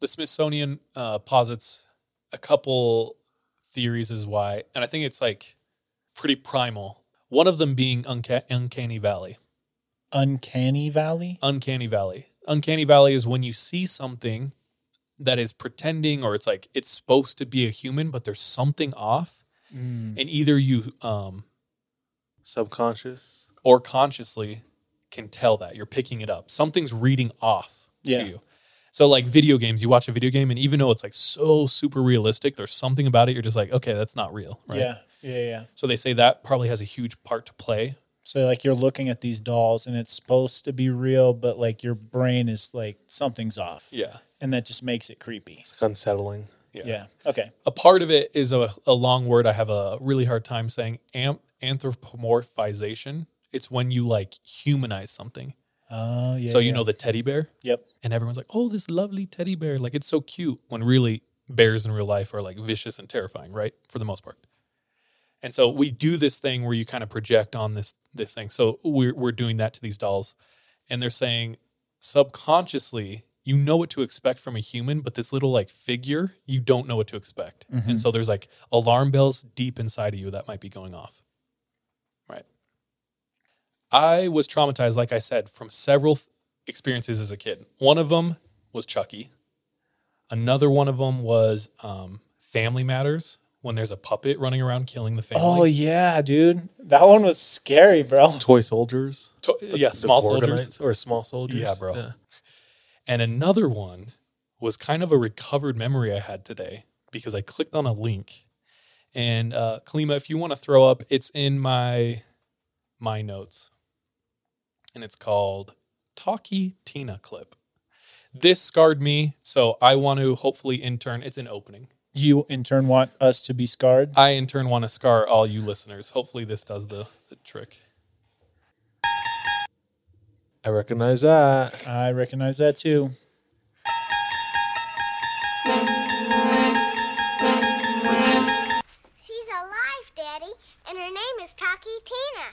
the Smithsonian uh, posits a couple theories as why, and I think it's like pretty primal. One of them being unca- uncanny valley. uncanny valley. Uncanny valley. Uncanny valley is when you see something that is pretending, or it's like it's supposed to be a human, but there's something off, Mm. and either you um Subconscious. or consciously can tell that you're picking it up. Something's reading off Yeah. to you. So like video games, you watch a video game and even though it's like so super realistic, there's something about it you're just like, okay, that's not real, right? Yeah, yeah, yeah. So they say that probably has a huge part to play. So like you're looking at these dolls and it's supposed to be real, but like your brain is like something's off. Yeah. And that just makes it creepy. It's unsettling. Yeah. Okay. A part of it is a, a long word I have a really hard time saying am, anthropomorphization. It's when you like humanize something. Oh yeah. so you yeah. know the teddy bear? Yep. And everyone's like, "Oh, this lovely teddy bear, like it's so cute." When really bears in real life are like vicious and terrifying, right? For the most part. And so we do this thing where you kind of project on this this thing. So we're we're doing that to these dolls, and they're saying subconsciously you know what to expect from a human, but this little like figure you don't know what to expect. Mhm. And so there's like alarm bells deep inside of you that might be going off. Right. I was traumatized, like I said, from several th- experiences as a kid. One of them was Chucky. Another one of them was um, Family Matters when there's a puppet running around killing the family. Oh yeah, dude. That one was scary, bro. Toy soldiers. To- The- yeah, small soldiers or small soldiers. Yeah, bro. Yeah. And another one was kind of a recovered memory I had today because I clicked on a link. And uh Kalima, if you want to throw up, it's in my my notes. And it's called Talky Tina clip. This scarred me, so I want to hopefully intern. It's an opening. You in turn want us to be scarred? I in turn want to scar all you listeners. Hopefully this does the, the trick. I recognize that. I recognize that too. She's alive, Daddy, and her name is Talky Tina.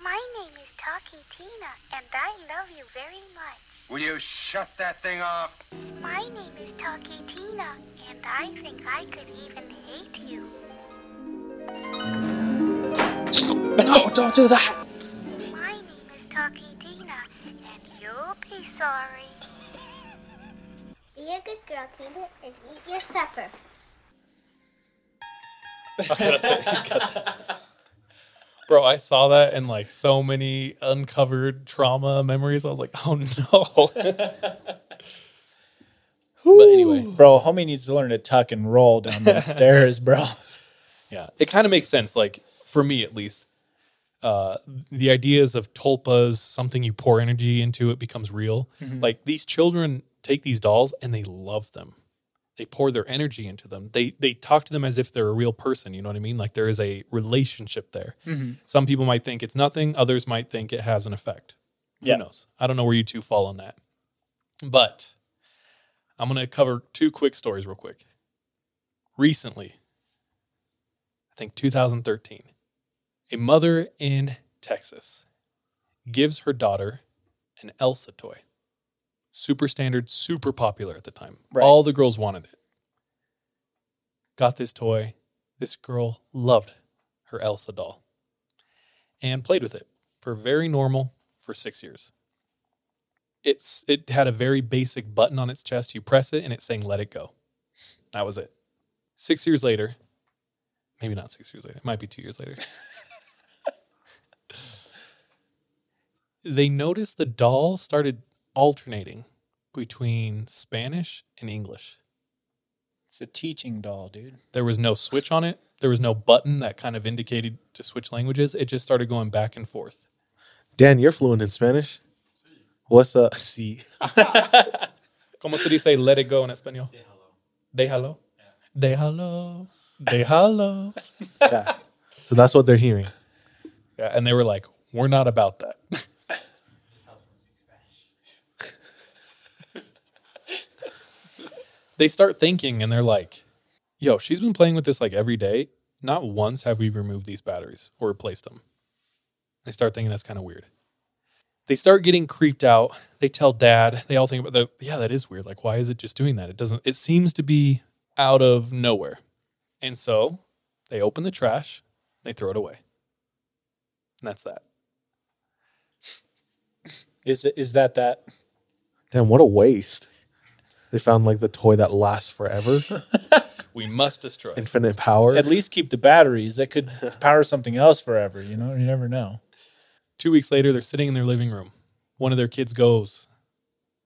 My name is Talky Tina, and I love you very much. Will you shut that thing off? My name is Talky Tina, and I think I could even hate you. No, don't do that. My name is Talky Tina, and you'll be sorry. Be a good girl, Tina, and eat your supper. Bro, I saw that and like so many uncovered trauma memories. I was like, oh no. but anyway, Bro, homie needs to learn to tuck and roll down those stairs, bro. yeah, it kind of makes sense. Like for me, at least, uh, the ideas of tulpas, something you pour energy into, it becomes real. Mhm. Like these children take these dolls and they love them. They pour their energy into them. They they talk to them as if they're a real person. You know what I mean? Like there is a relationship there. Mhm. Some people might think it's nothing. Others might think it has an effect. Yeah. Who knows? I don't know where you two fall on that. But I'm going to cover two quick stories real quick. Recently, I think 2013, a mother in Texas gives her daughter an Elsa toy. Super standard, super popular at the time. Right. All the girls wanted it. Got this toy. This girl loved her Elsa doll, and played with it for very normal for six years. It's it had a very basic button on its chest. You press it and it's saying "Let it go." That was it. Six years later, maybe not six years later. It might be two years later. they noticed the doll started alternating between Spanish and English. It's a teaching doll, dude. There was no switch on it. There was no button that kind of indicated to switch languages. It just started going back and forth. Dan, you're fluent in Spanish. What's up? Sí. ¿Cómo se dice let it go en español? Déjalo. Déjalo. Déjalo. Yeah. So that's what they're hearing. Yeah, and they were like, "We're not about that." they start thinking, and they're like, "Yo, she's been playing with this like every day. Not once have we removed these batteries or replaced them." They start thinking that's kind of weird. They start getting creeped out. They tell dad. They all think about the yeah, that is weird. Like, why is it just doing that? It doesn't. It seems to be out of nowhere. And so they open the trash. They throw it away. And that's that. Is it is that that? Damn, what a waste. They found like the toy that lasts forever. We must destroy. it. Infinite power. At least keep the batteries. That could power something else forever. You know, you never know. Two weeks later, they're sitting in their living room. One of their kids goes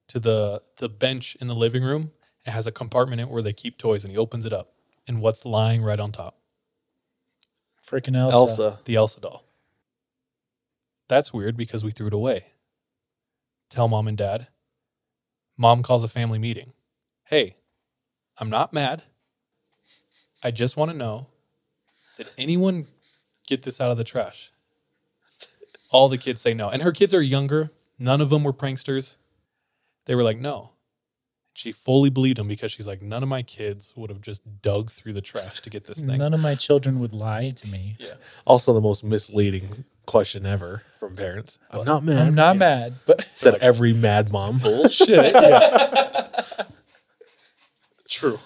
to the the bench in the living room. It has a compartment in it where they keep toys, and he opens it up. And what's lying right on top? Freaking Elsa. Elsa. The Elsa doll. That's weird because we threw it away. Tell mom and dad. Mom calls a family meeting. Hey, I'm not mad. I just want to know did anyone get this out of the trash? All the kids say no. And her kids are younger. None of them were pranksters. They were like, no. She fully believed them because she's like, none of my kids would have just dug through the trash to get this thing. None of my children would lie to me. Yeah. Also, the most misleading question ever from parents. I'm not mad. I'm not mad, but Said every mad mom. Bullshit. Yeah. True.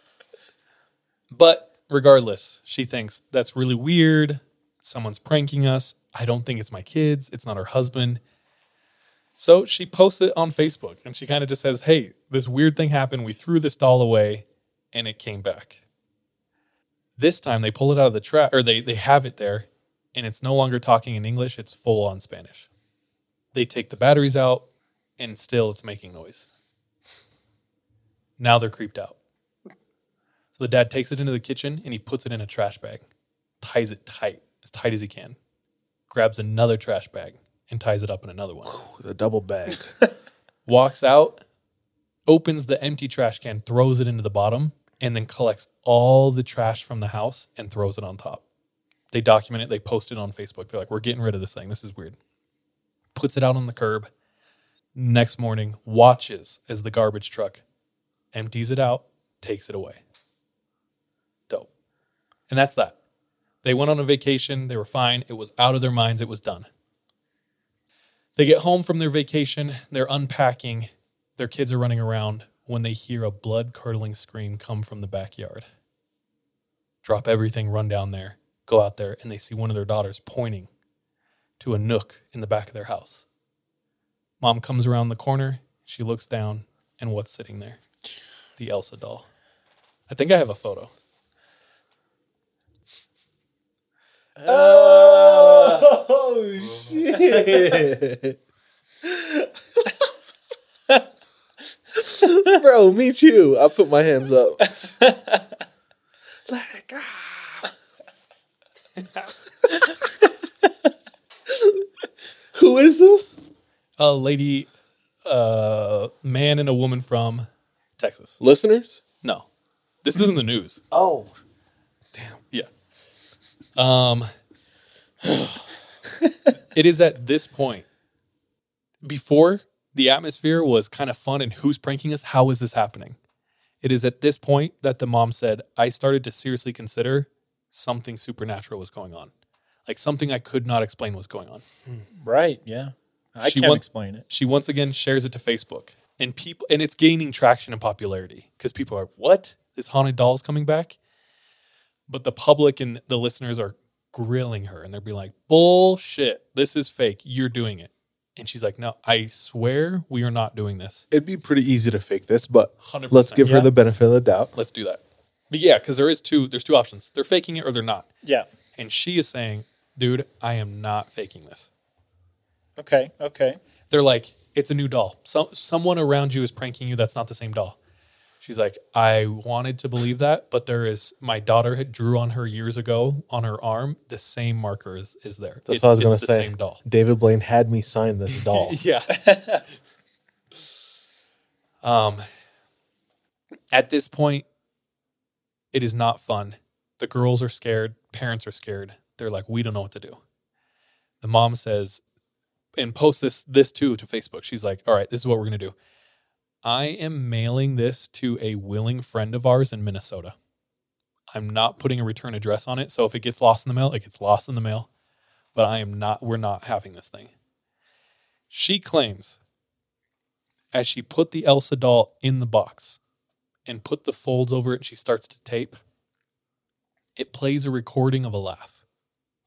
but regardless, she thinks that's really weird. Someone's pranking us. I don't think it's my kids. It's not her husband. So she posts it on Facebook and she kind of just says, Hey, this weird thing happened. We threw this doll away and it came back. This time they pull it out of the trap or they, they have it there and it's no longer talking in English, it's full on Spanish. They take the batteries out and still it's making noise. Now they're creeped out. So the dad takes it into the kitchen and he puts it in a trash bag, ties it tight, as tight as he can, grabs another trash bag and ties it up in another one. The double bag. Walks out, opens the empty trash can, throws it into the bottom, and then collects all the trash from the house and throws it on top. They document it, they post it on Facebook. They're like, we're getting rid of this thing. This is weird. Puts it out on the curb. Next morning, watches as the garbage truck empties it out, takes it away. Dope. And that's that. They went on a vacation. They were fine. It was out of their minds. It was done. They get home from their vacation. They're unpacking. Their kids are running around when they hear a blood curdling scream come from the backyard. Drop everything, run down there, go out there, and they see one of their daughters pointing to a nook in the back of their house. Mom comes around the corner. She looks down, and what's sitting there? The Elsa doll. I think I have a photo. Oh, shit. Bro, me too. I put my hands up. Let it go. Who is this? A lady, uh, man and a woman from Texas. Listeners? No, this isn't the news. Oh. Damn. Yeah. Um, it is at this point. Before the atmosphere was kind of fun and who's pranking us? How is this happening? It is at this point that the mom said, I started to seriously consider something supernatural was going on. Like something I could not explain was going on. Right. Yeah. I She can't want- explain it. She once again shares it to Facebook. And people and it's gaining traction and popularity because people are, what? This haunted doll is coming back? but the public and the listeners are grilling her and they're being like, bullshit, this is fake. You're doing it. And she's like, no, I swear we are not doing this. It'd be pretty easy to fake this, but 100%. let's give her the benefit of the doubt. Let's do that. But yeah, because there is two, there's two options. They're faking it or they're not. Yeah. And she is saying, dude, I am not faking this. Okay. Okay. They're like, it's a new doll. Some someone around you is pranking you. That's not the same doll. She's like, I wanted to believe that, but there is my daughter had drew on her years ago on her arm. The same marker is, is there. That's it's, what I was going to say. Same doll. David Blaine had me sign this doll. yeah. um, at this point, it is not fun. The girls are scared. Parents are scared. They're like, we don't know what to do. The mom says, and post this this too to Facebook. She's like, all right, this is what we're gonna do. I am mailing this to a willing friend of ours in Minnesota. I'm not putting a return address on it. So if it gets lost in the mail, it gets lost in the mail. But I am not, we're not having this thing. She claims as she put the Elsa doll in the box and put the folds over it and she starts to tape, it plays a recording of a laugh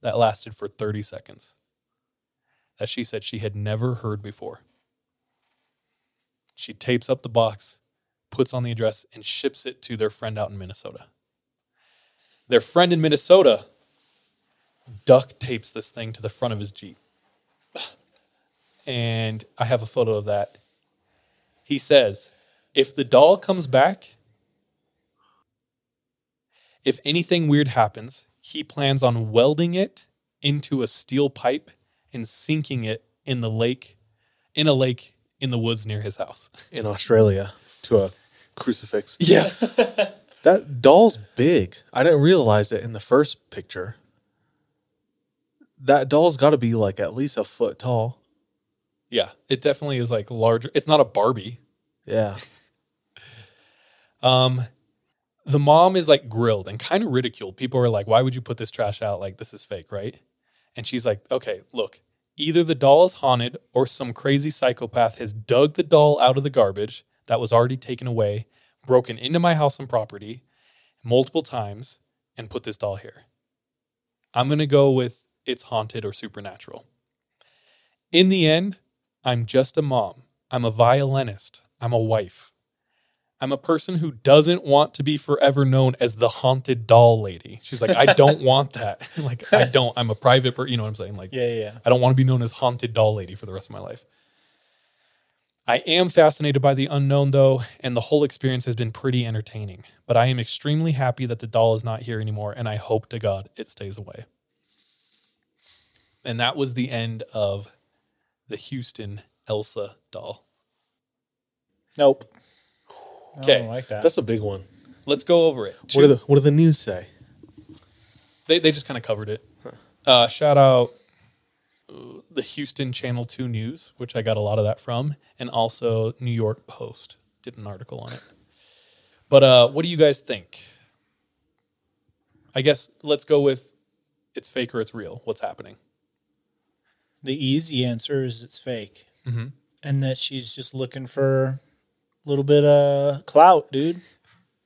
that lasted for 30 seconds that she said she had never heard before. She tapes up the box, puts on the address, and ships it to their friend out in Minnesota. Their friend in Minnesota duct tapes this thing to the front of his Jeep. And I have a photo of that. He says, if the doll comes back, if anything weird happens, he plans on welding it into a steel pipe and sinking it in the lake, in a lake in the woods near his house. in Australia to a crucifix. Yeah. that doll's big. I didn't realize it in the first picture. That doll's got to be like at least a foot tall. Yeah, it definitely is like larger. It's not a Barbie. Yeah. Um, the mom is like grilled and kind of ridiculed. People are like, "Why would you put this trash out? Like this is fake, right?" And she's like, "Okay, look, either the doll is haunted or some crazy psychopath has dug the doll out of the garbage that was already taken away, broken into my house and property multiple times, and put this doll here. I'm gonna go with it's haunted or supernatural. In the end, I'm just a mom. I'm a violinist. I'm a wife. I'm a person who doesn't want to be forever known as the haunted doll lady. She's like, I don't want that. like, I don't. I'm a private person. You know what I'm saying? Like, Yeah, yeah, yeah. I don't want to be known as haunted doll lady for the rest of my life. I am fascinated by the unknown, though, and the whole experience has been pretty entertaining. But I am extremely happy that the doll is not here anymore, and I hope to God it stays away. And that was the end of the Houston Elsa doll. Nope. I Okay, don't like that. That's a big one. let's go over it. What do the What do the news say? They they just kind of covered it. Uh, shout out uh, the Houston Channel Two News, which I got a lot of that from, and also New York Post did an article on it. But uh, what do you guys think? I guess let's go with it's fake or it's real. What's happening? The easy answer is it's fake, Mhm. and that she's just looking for a little bit of clout, dude.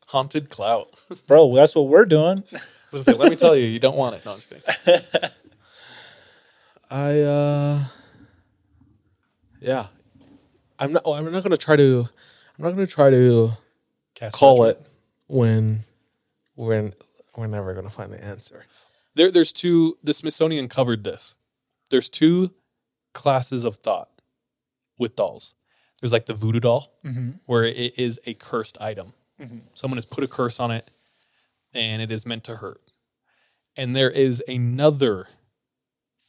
Haunted clout, bro. That's what we're doing. I was gonna say, let me tell you, you don't want it. No, I'm just kidding. I uh yeah. I'm not I'm not going to try to I'm not to try to Cast call judgment. it when when we're never going to find the answer. There, there's two. The Smithsonian covered this. There's two classes of thought with dolls. There's like the voodoo doll, Mhm. where it is a cursed item. Mhm. Someone has put a curse on it, and it is meant to hurt. And there is another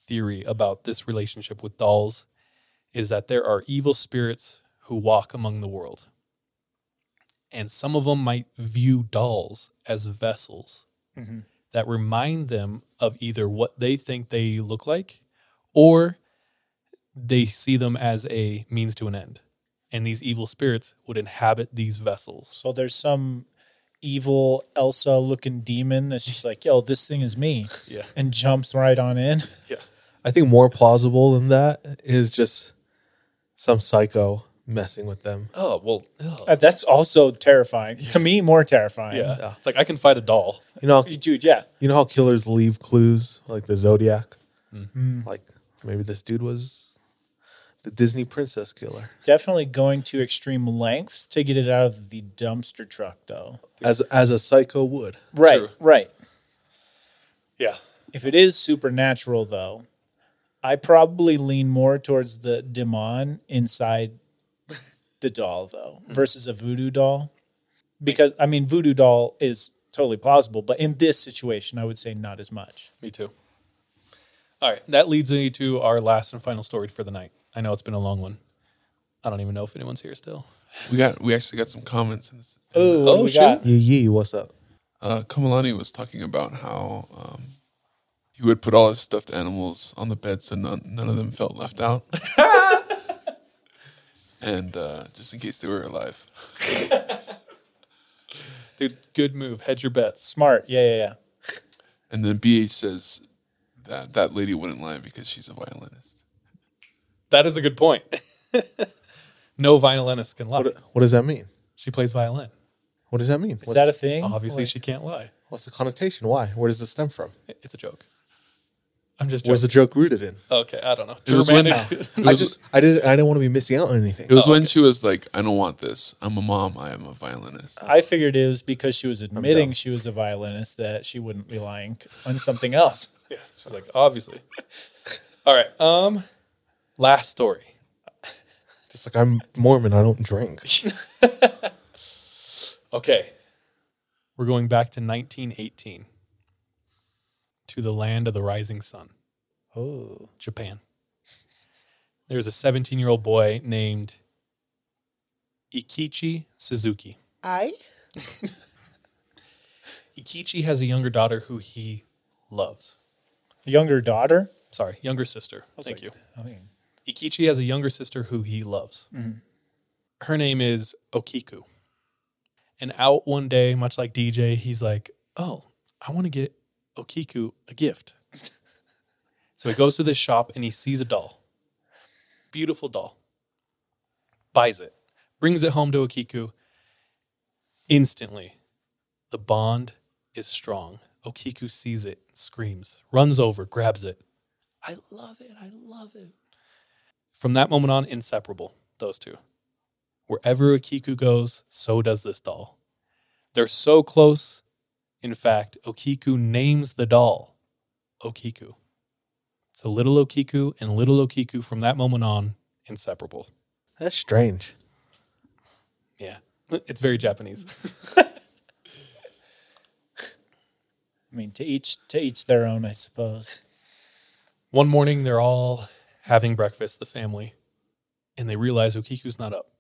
theory about this relationship with dolls, is that there are evil spirits who walk among the world, and some of them might view dolls as vessels Mhm. that remind them of either what they think they look like or they see them as a means to an end. And these evil spirits would inhabit these vessels. So there's some evil Elsa looking demon that's just like, yo, this thing is me. Yeah. And jumps right on in. Yeah. I think more plausible than that is just some psycho messing with them. Oh well, ugh. Uh, that's also terrifying. To me, more terrifying. yeah. It's like I can fight a doll. You know, Dude, yeah. you know how killers leave clues like the Zodiac. Mm. Like maybe this dude was the Disney princess killer. Definitely going to extreme lengths to get it out of the dumpster truck, though. As as a psycho would. Right, True. right. Yeah. If it is supernatural, though, I probably lean more towards the demon inside the doll, though, Hmm. versus a voodoo doll. Because, I mean, voodoo doll is totally plausible, but in this situation, I would say not as much. Me too. All right, that leads me to our last and final story for the night. I know it's been a long one. I don't even know if anyone's here still. We got we actually got some comments. In this. Oh, what do we shit. got? Yee yee, what's up? Uh, Kamalani was talking about how um, he would put all his stuffed animals on the bed so none, none of them felt left out. and uh, just in case they were alive. Dude, good move. Hedge your bets. Smart. Yeah, yeah, yeah. And then BH says that that lady wouldn't lie because she's a violinist. That is a good point. no violinist can lie. What, what does that mean? She plays violin. What does that mean? Is that a thing? Obviously, Like- she can't lie. What's the connotation? Why? Where does it stem from? It's a joke. I'm just Where's the joke rooted in? Okay, I don't know. It was when- Germanic- it I just I didn't I didn't want to be missing out on anything. It was when she was like, I don't want this. I'm a mom. I am a violinist. I figured it was because she was admitting she was a violinist that she wouldn't be lying on something else. yeah, she's like, obviously. All right. Um, last story. Just like I'm Mormon, I don't drink. Okay. We're going back to 1918 to the land of the rising sun, Oh. Japan. There's a 17 year old boy named Ikichi Suzuki. I Ikichi has a younger daughter who he loves. Younger daughter? Sorry, younger sister. Thank like, you. I mean, Ikichi has a younger sister who he loves. Mhm. Her name is Okiku. And out one day, much like DJ, he's like, Oh, I want to get Okiku a gift. so he goes to this shop and he sees a doll. Beautiful doll. Buys it, brings it home to Okiku. Instantly, the bond is strong. Okiku sees it, screams, runs over, grabs it. I love it. I love it. From that moment on, inseparable, those two. Wherever Okiku goes, so does this doll. They're so close. In fact, Okiku names the doll Okiku. So little Okiku and little Okiku from that moment on, inseparable. That's strange. Yeah. It's very Japanese. I mean, to each to each their own, I suppose. One morning, they're all having breakfast, the family, and they realize Okiku's not up.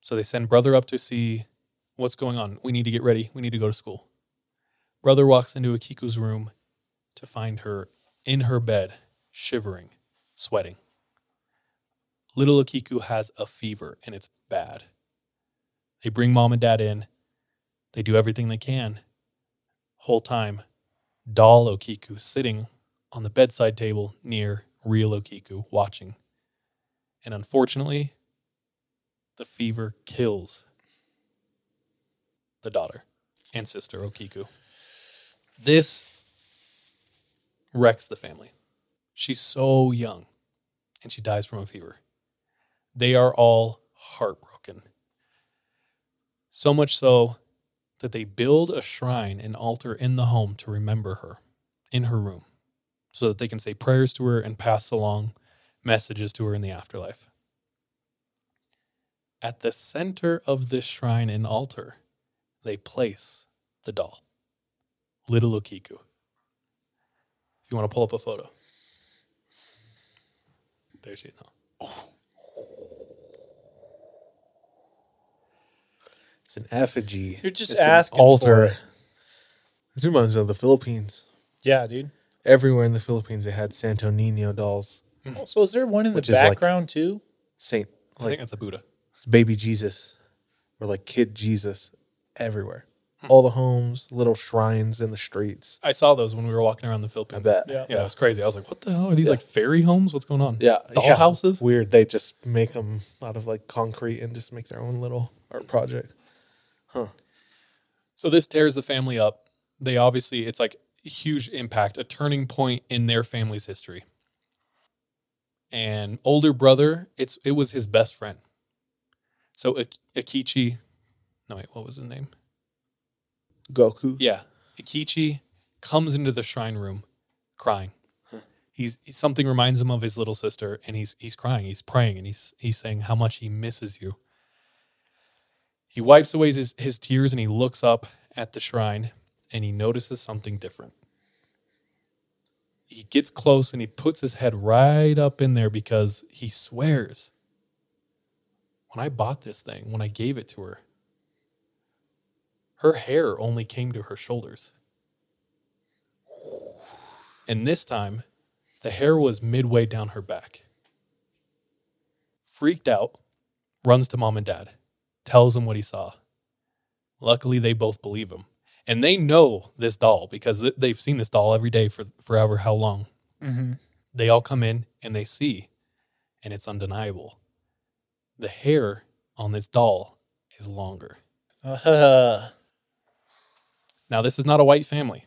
So they send brother up to see what's going on. We need to get ready. We need to go to school. Brother walks into Okiku's room to find her in her bed, shivering, sweating. Little Okiku has a fever and it's bad. They bring mom and dad in. They do everything they can. Whole time, doll Okiku sitting on the bedside table near real Okiku watching. And unfortunately, the fever kills the daughter and sister Okiku. This wrecks the family. She's so young and she dies from a fever. They are all heartbroken. So much so that they build a shrine and altar in the home to remember her in her room so that they can say prayers to her and pass along messages to her in the afterlife. At the center of this shrine and altar, they place the doll, little Okiku. If you want to pull up a photo, there she is. now. It's an effigy. You're just It's an asking altar. for it. This reminds me of the Philippines. Yeah, dude. Everywhere in the Philippines, they had Santo Nino dolls. Oh, so is there one in the Which is like- background too? Saint, I like think it's a Buddha. it's baby Jesus, or like kid Jesus, everywhere. Hmm. all the homes, little shrines in the streets. I saw those when we were walking around the Philippines. bet. Yeah, Yeah. it was crazy. I was like, "What the hell are these Yeah. like fairy homes? What's going on?" Yeah, doll yeah. houses. Weird. They just make them out of like concrete and just make their own little art project. Huh. So this tears the family up. They obviously, it's like a huge impact, a turning point in their family's history. And older brother, it's it was his best friend. So Ak- Akichi, no wait, what was his name? Goku. Yeah, Akichi comes into the shrine room, crying. He's something reminds him of his little sister, and he's he's crying. He's praying, and he's he's saying how much he misses you. He wipes away his, his tears and he looks up at the shrine and he notices something different. He gets close and he puts his head right up in there because he swears when I bought this thing, when I gave it to her, her hair only came to her shoulders. And this time, the hair was midway down her back. Freaked out, runs to mom and dad, tells them what he saw. Luckily, they both believe him. And they know this doll because they've seen this doll every day for forever how long. Mm-hmm. They all come in and they see, and it's undeniable. The hair on this doll is longer. Uh, Now, this is not a white family.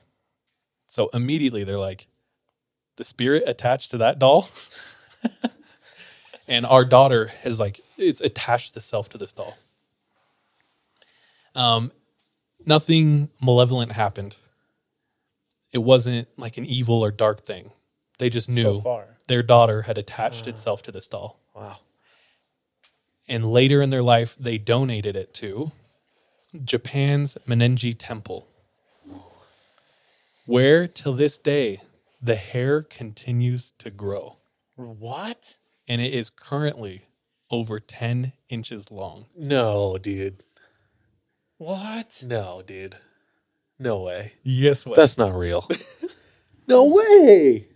So immediately they're like, the spirit attached to that doll. and our daughter has like, it's attached itself to this doll. Um, nothing malevolent happened. It wasn't like an evil or dark thing. They just knew far. their daughter had attached ah. itself to this doll. Wow. And later in their life, they donated it to Japan's Mannenji Temple, where till this day the hair continues to grow. What? And it is currently over 10 inches long. No, dude. What? No, dude. No way. Yes, way. That's not real. no way.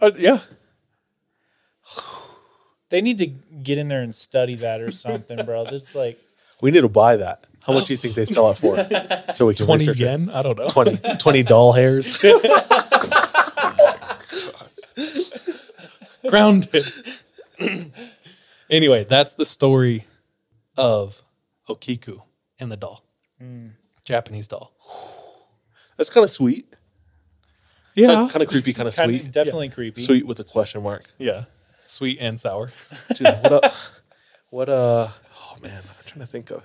Uh, yeah. They need to get in there and study that or something, bro. This is like We need to buy that. How much do you think they sell it for? So we can 20 research it. yen? I don't know. 20, 20 doll hairs. Grounded. anyway, that's the story of Okiku and the doll. Mm. Japanese doll. That's kind of sweet. Yeah. Kind of creepy, kind of Kinda- sweet. definitely creepy. Sweet with a question mark. Yeah. Sweet and sour. Dude, what a, what a, oh man, I'm trying to think of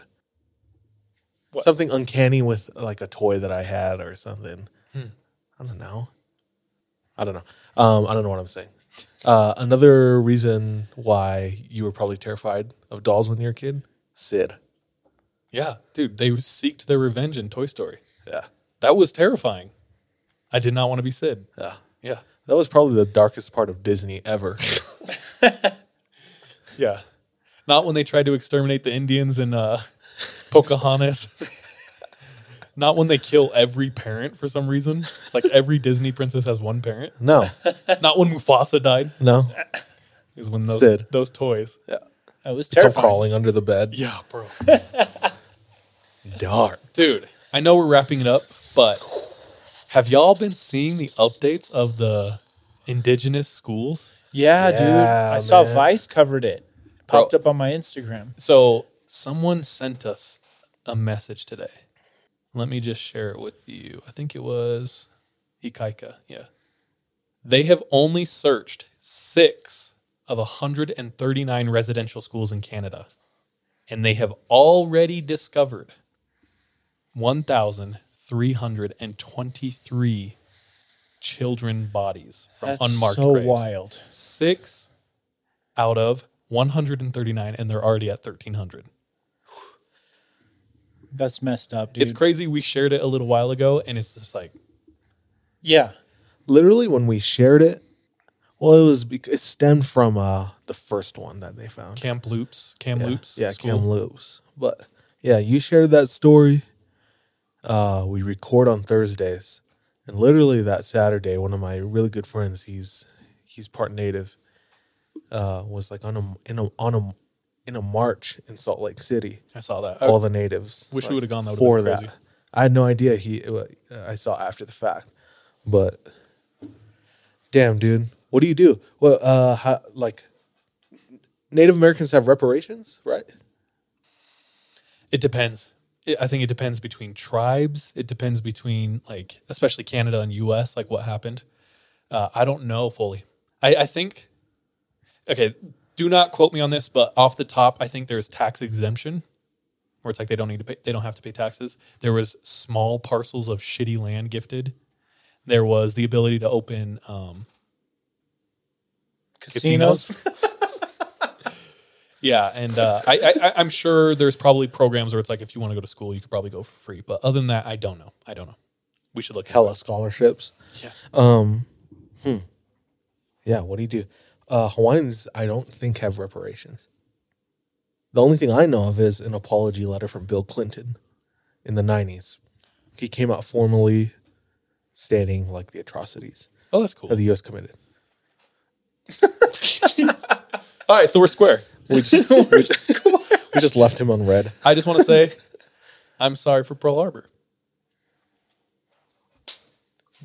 something uncanny with like a toy that I had or something. Hmm. I don't know. I don't know. Um, I don't know what I'm saying. Uh, another reason why you were probably terrified of dolls when you were a kid, Sid. Yeah, dude, they seeked their revenge in Toy Story. Yeah. That was terrifying. I did not want to be Sid. Yeah. Yeah. That was probably the darkest part of Disney ever. Yeah. Not when they tried to exterminate the Indians in uh, Pocahontas. Not when they kill every parent for some reason. It's like every Disney princess has one parent. No. Not when Mufasa died. No. It was when those Sid. those toys. Yeah. It was Come terrifying. crawling under the bed. Yeah, bro. Dark. Dude, I know we're wrapping it up, but have y'all been seeing the updates of the indigenous schools? Yeah, dude. Yeah, I saw. Vice covered it. Popped up on my Instagram. So someone sent us a message today. Let me just share it with you. I think it was Ikaika. Yeah. They have only searched six of 139 residential schools in Canada, and they have already discovered 1,323 children bodies from That's unmarked so graves. wild. Six out of 139, and they're already at 1,300. That's messed up, dude. It's crazy. We shared it a little while ago, and it's just like, Yeah. Literally, when we shared it, well, it was bec- it stemmed from uh the first one that they found. Kamloops, Cam yeah, Loops, yeah, school. Kamloops. But yeah, you shared that story. Uh, we record on Thursdays, and literally that Saturday, one of my really good friends, he's he's part native, uh, was like on a in a on a in a march in Salt Lake City. I saw that. All I the natives. wish we would've gone. That for that. I had no idea he. it uh, I saw after the fact, but damn, dude, what do you do? Well, uh, how, like Native Americans have reparations, right? It depends. It, I think it depends between tribes. It depends between like, especially Canada and U.S. Like what happened. Uh, I don't know fully. I, I think. Okay, do not quote me on this, but off the top, I think there's tax exemption, where it's like they don't need to pay. They don't have to pay taxes. There was small parcels of shitty land gifted. There was the ability to open um, Casinos. Yeah, and uh, I, I, I- I'm sure there's probably programs where it's like if you want to go to school, you could probably go for free. But other than that, I don't know. I don't know. We should look. Hella scholarships. Yeah. Um. Hmm. Yeah. What do you do? Uh, Hawaiians, I don't think have reparations. The only thing I know of is an apology letter from Bill Clinton in the '90s. He came out formally stating like the atrocities. Oh, that's cool. That the U.S. committed. All right, so we're square. We just, we just, we just left him on red. I just want to say, I'm sorry for Pearl Harbor.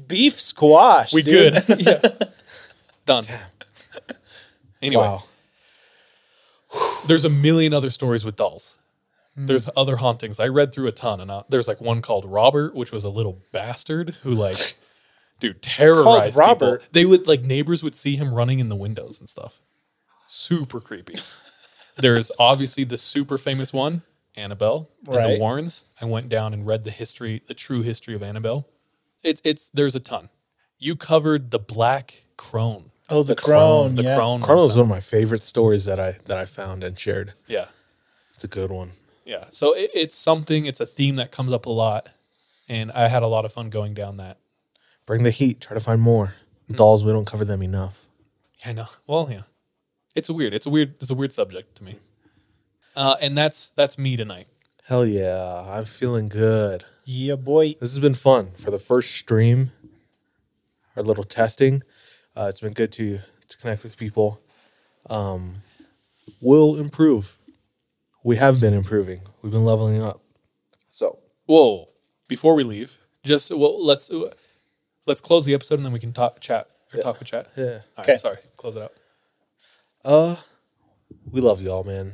Beef squash. We dude. good. yeah. Done. Anyway, Wow. there's a million other stories with dolls. There's other hauntings. I read through a ton, and uh, there's like one called Robert, which was a little bastard who like, dude, terrorized people. Robert? They would like neighbors would see him running in the windows and stuff. Super creepy. There's obviously the super famous one, Annabelle and the Warrens. I went down and read the history, the true history of Annabelle. It's it's there's a ton. You covered the black crone. Oh, the, crone. the yeah. crone. Carlo is one of my favorite stories that I that I found and shared. Yeah. It's a good one. Yeah. So it, it's something, it's a theme that comes up a lot. And I had a lot of fun going down that. Bring the heat. Try to find more hmm. dolls. We don't cover them enough. Yeah, I know. Well, yeah. It's a weird, it's a weird, it's a weird subject to me. Uh, and that's that's me tonight. Hell yeah, I'm feeling good. Yeah, boy. This has been fun for the first stream. Our little testing. Uh, it's been good to to connect with people. Um, we'll improve. We have been improving. We've been leveling up. So Whoa. Before we leave, just well, let's uh, let's close the episode and then we can talk chat or talk with chat. Yeah. All right, Okay. sorry. Close it out. Uh, we love you all, man.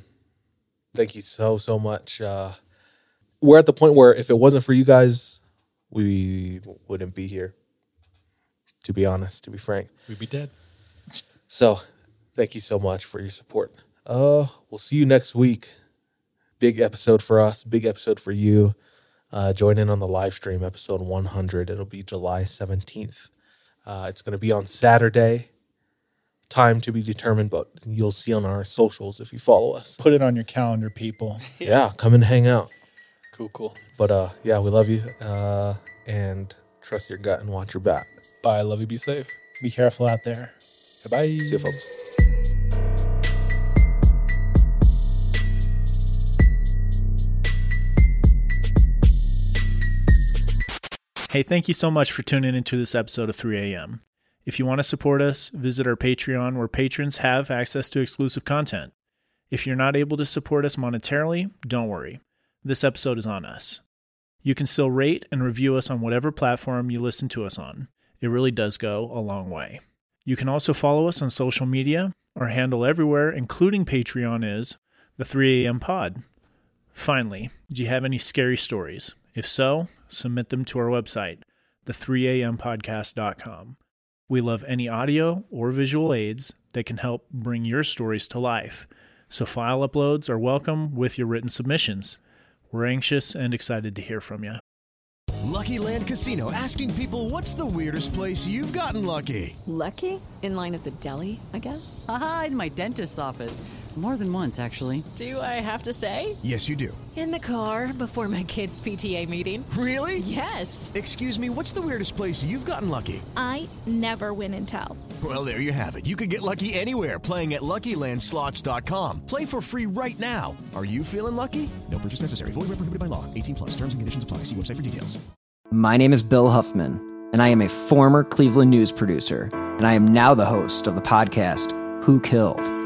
Thank you so so much. Uh, we're at the point where if it wasn't for you guys, we wouldn't be here. To be honest, to be frank. We'd be dead. So, thank you so much for your support. Uh, we'll see you next week. Big episode for us, big episode for you. Uh, join in on the live stream, episode 100. It'll be July 17th. Uh, it's going to be on Saturday. Time to be determined, but you'll see on our socials if you follow us. Put it on your calendar, people. Yeah, come and hang out. Cool, cool. But uh, yeah, we love you. Uh, and trust your gut and watch your back. Bye. Love you. Be safe. Be careful out there. Bye. See you, folks. Hey, thank you so much for tuning into this episode of 3 a.m. If you want to support us, visit our Patreon where patrons have access to exclusive content. If you're not able to support us monetarily, don't worry. This episode is on us. You can still rate and review us on whatever platform you listen to us on. It really does go a long way. You can also follow us on social media. Our handle everywhere, including Patreon, is the 3 a.m. pod. Finally, do you have any scary stories? If so, submit them to our website, the3ampodcast.com. We love any audio or visual aids that can help bring your stories to life. So file uploads are welcome with your written submissions. We're anxious and excited to hear from you. Lucky Land Casino asking people what's the weirdest place you've gotten lucky? Lucky? In line at the deli, I guess? Aha, in my dentist's office. More than once, actually. Do I have to say? Yes, you do. In the car before my kids' PTA meeting. Really? Yes. Excuse me, what's the weirdest place you've gotten lucky? I never win and tell. Well, there you have it. You can get lucky anywhere playing at LuckyLandSlots.com. Play for free right now. Are you feeling lucky? No purchase necessary. Void where prohibited by law. 18 plus. Terms and conditions apply. See website for details. My name is Bill Huffman, and I am a former Cleveland news producer, and I am now the host of the podcast Who Killed.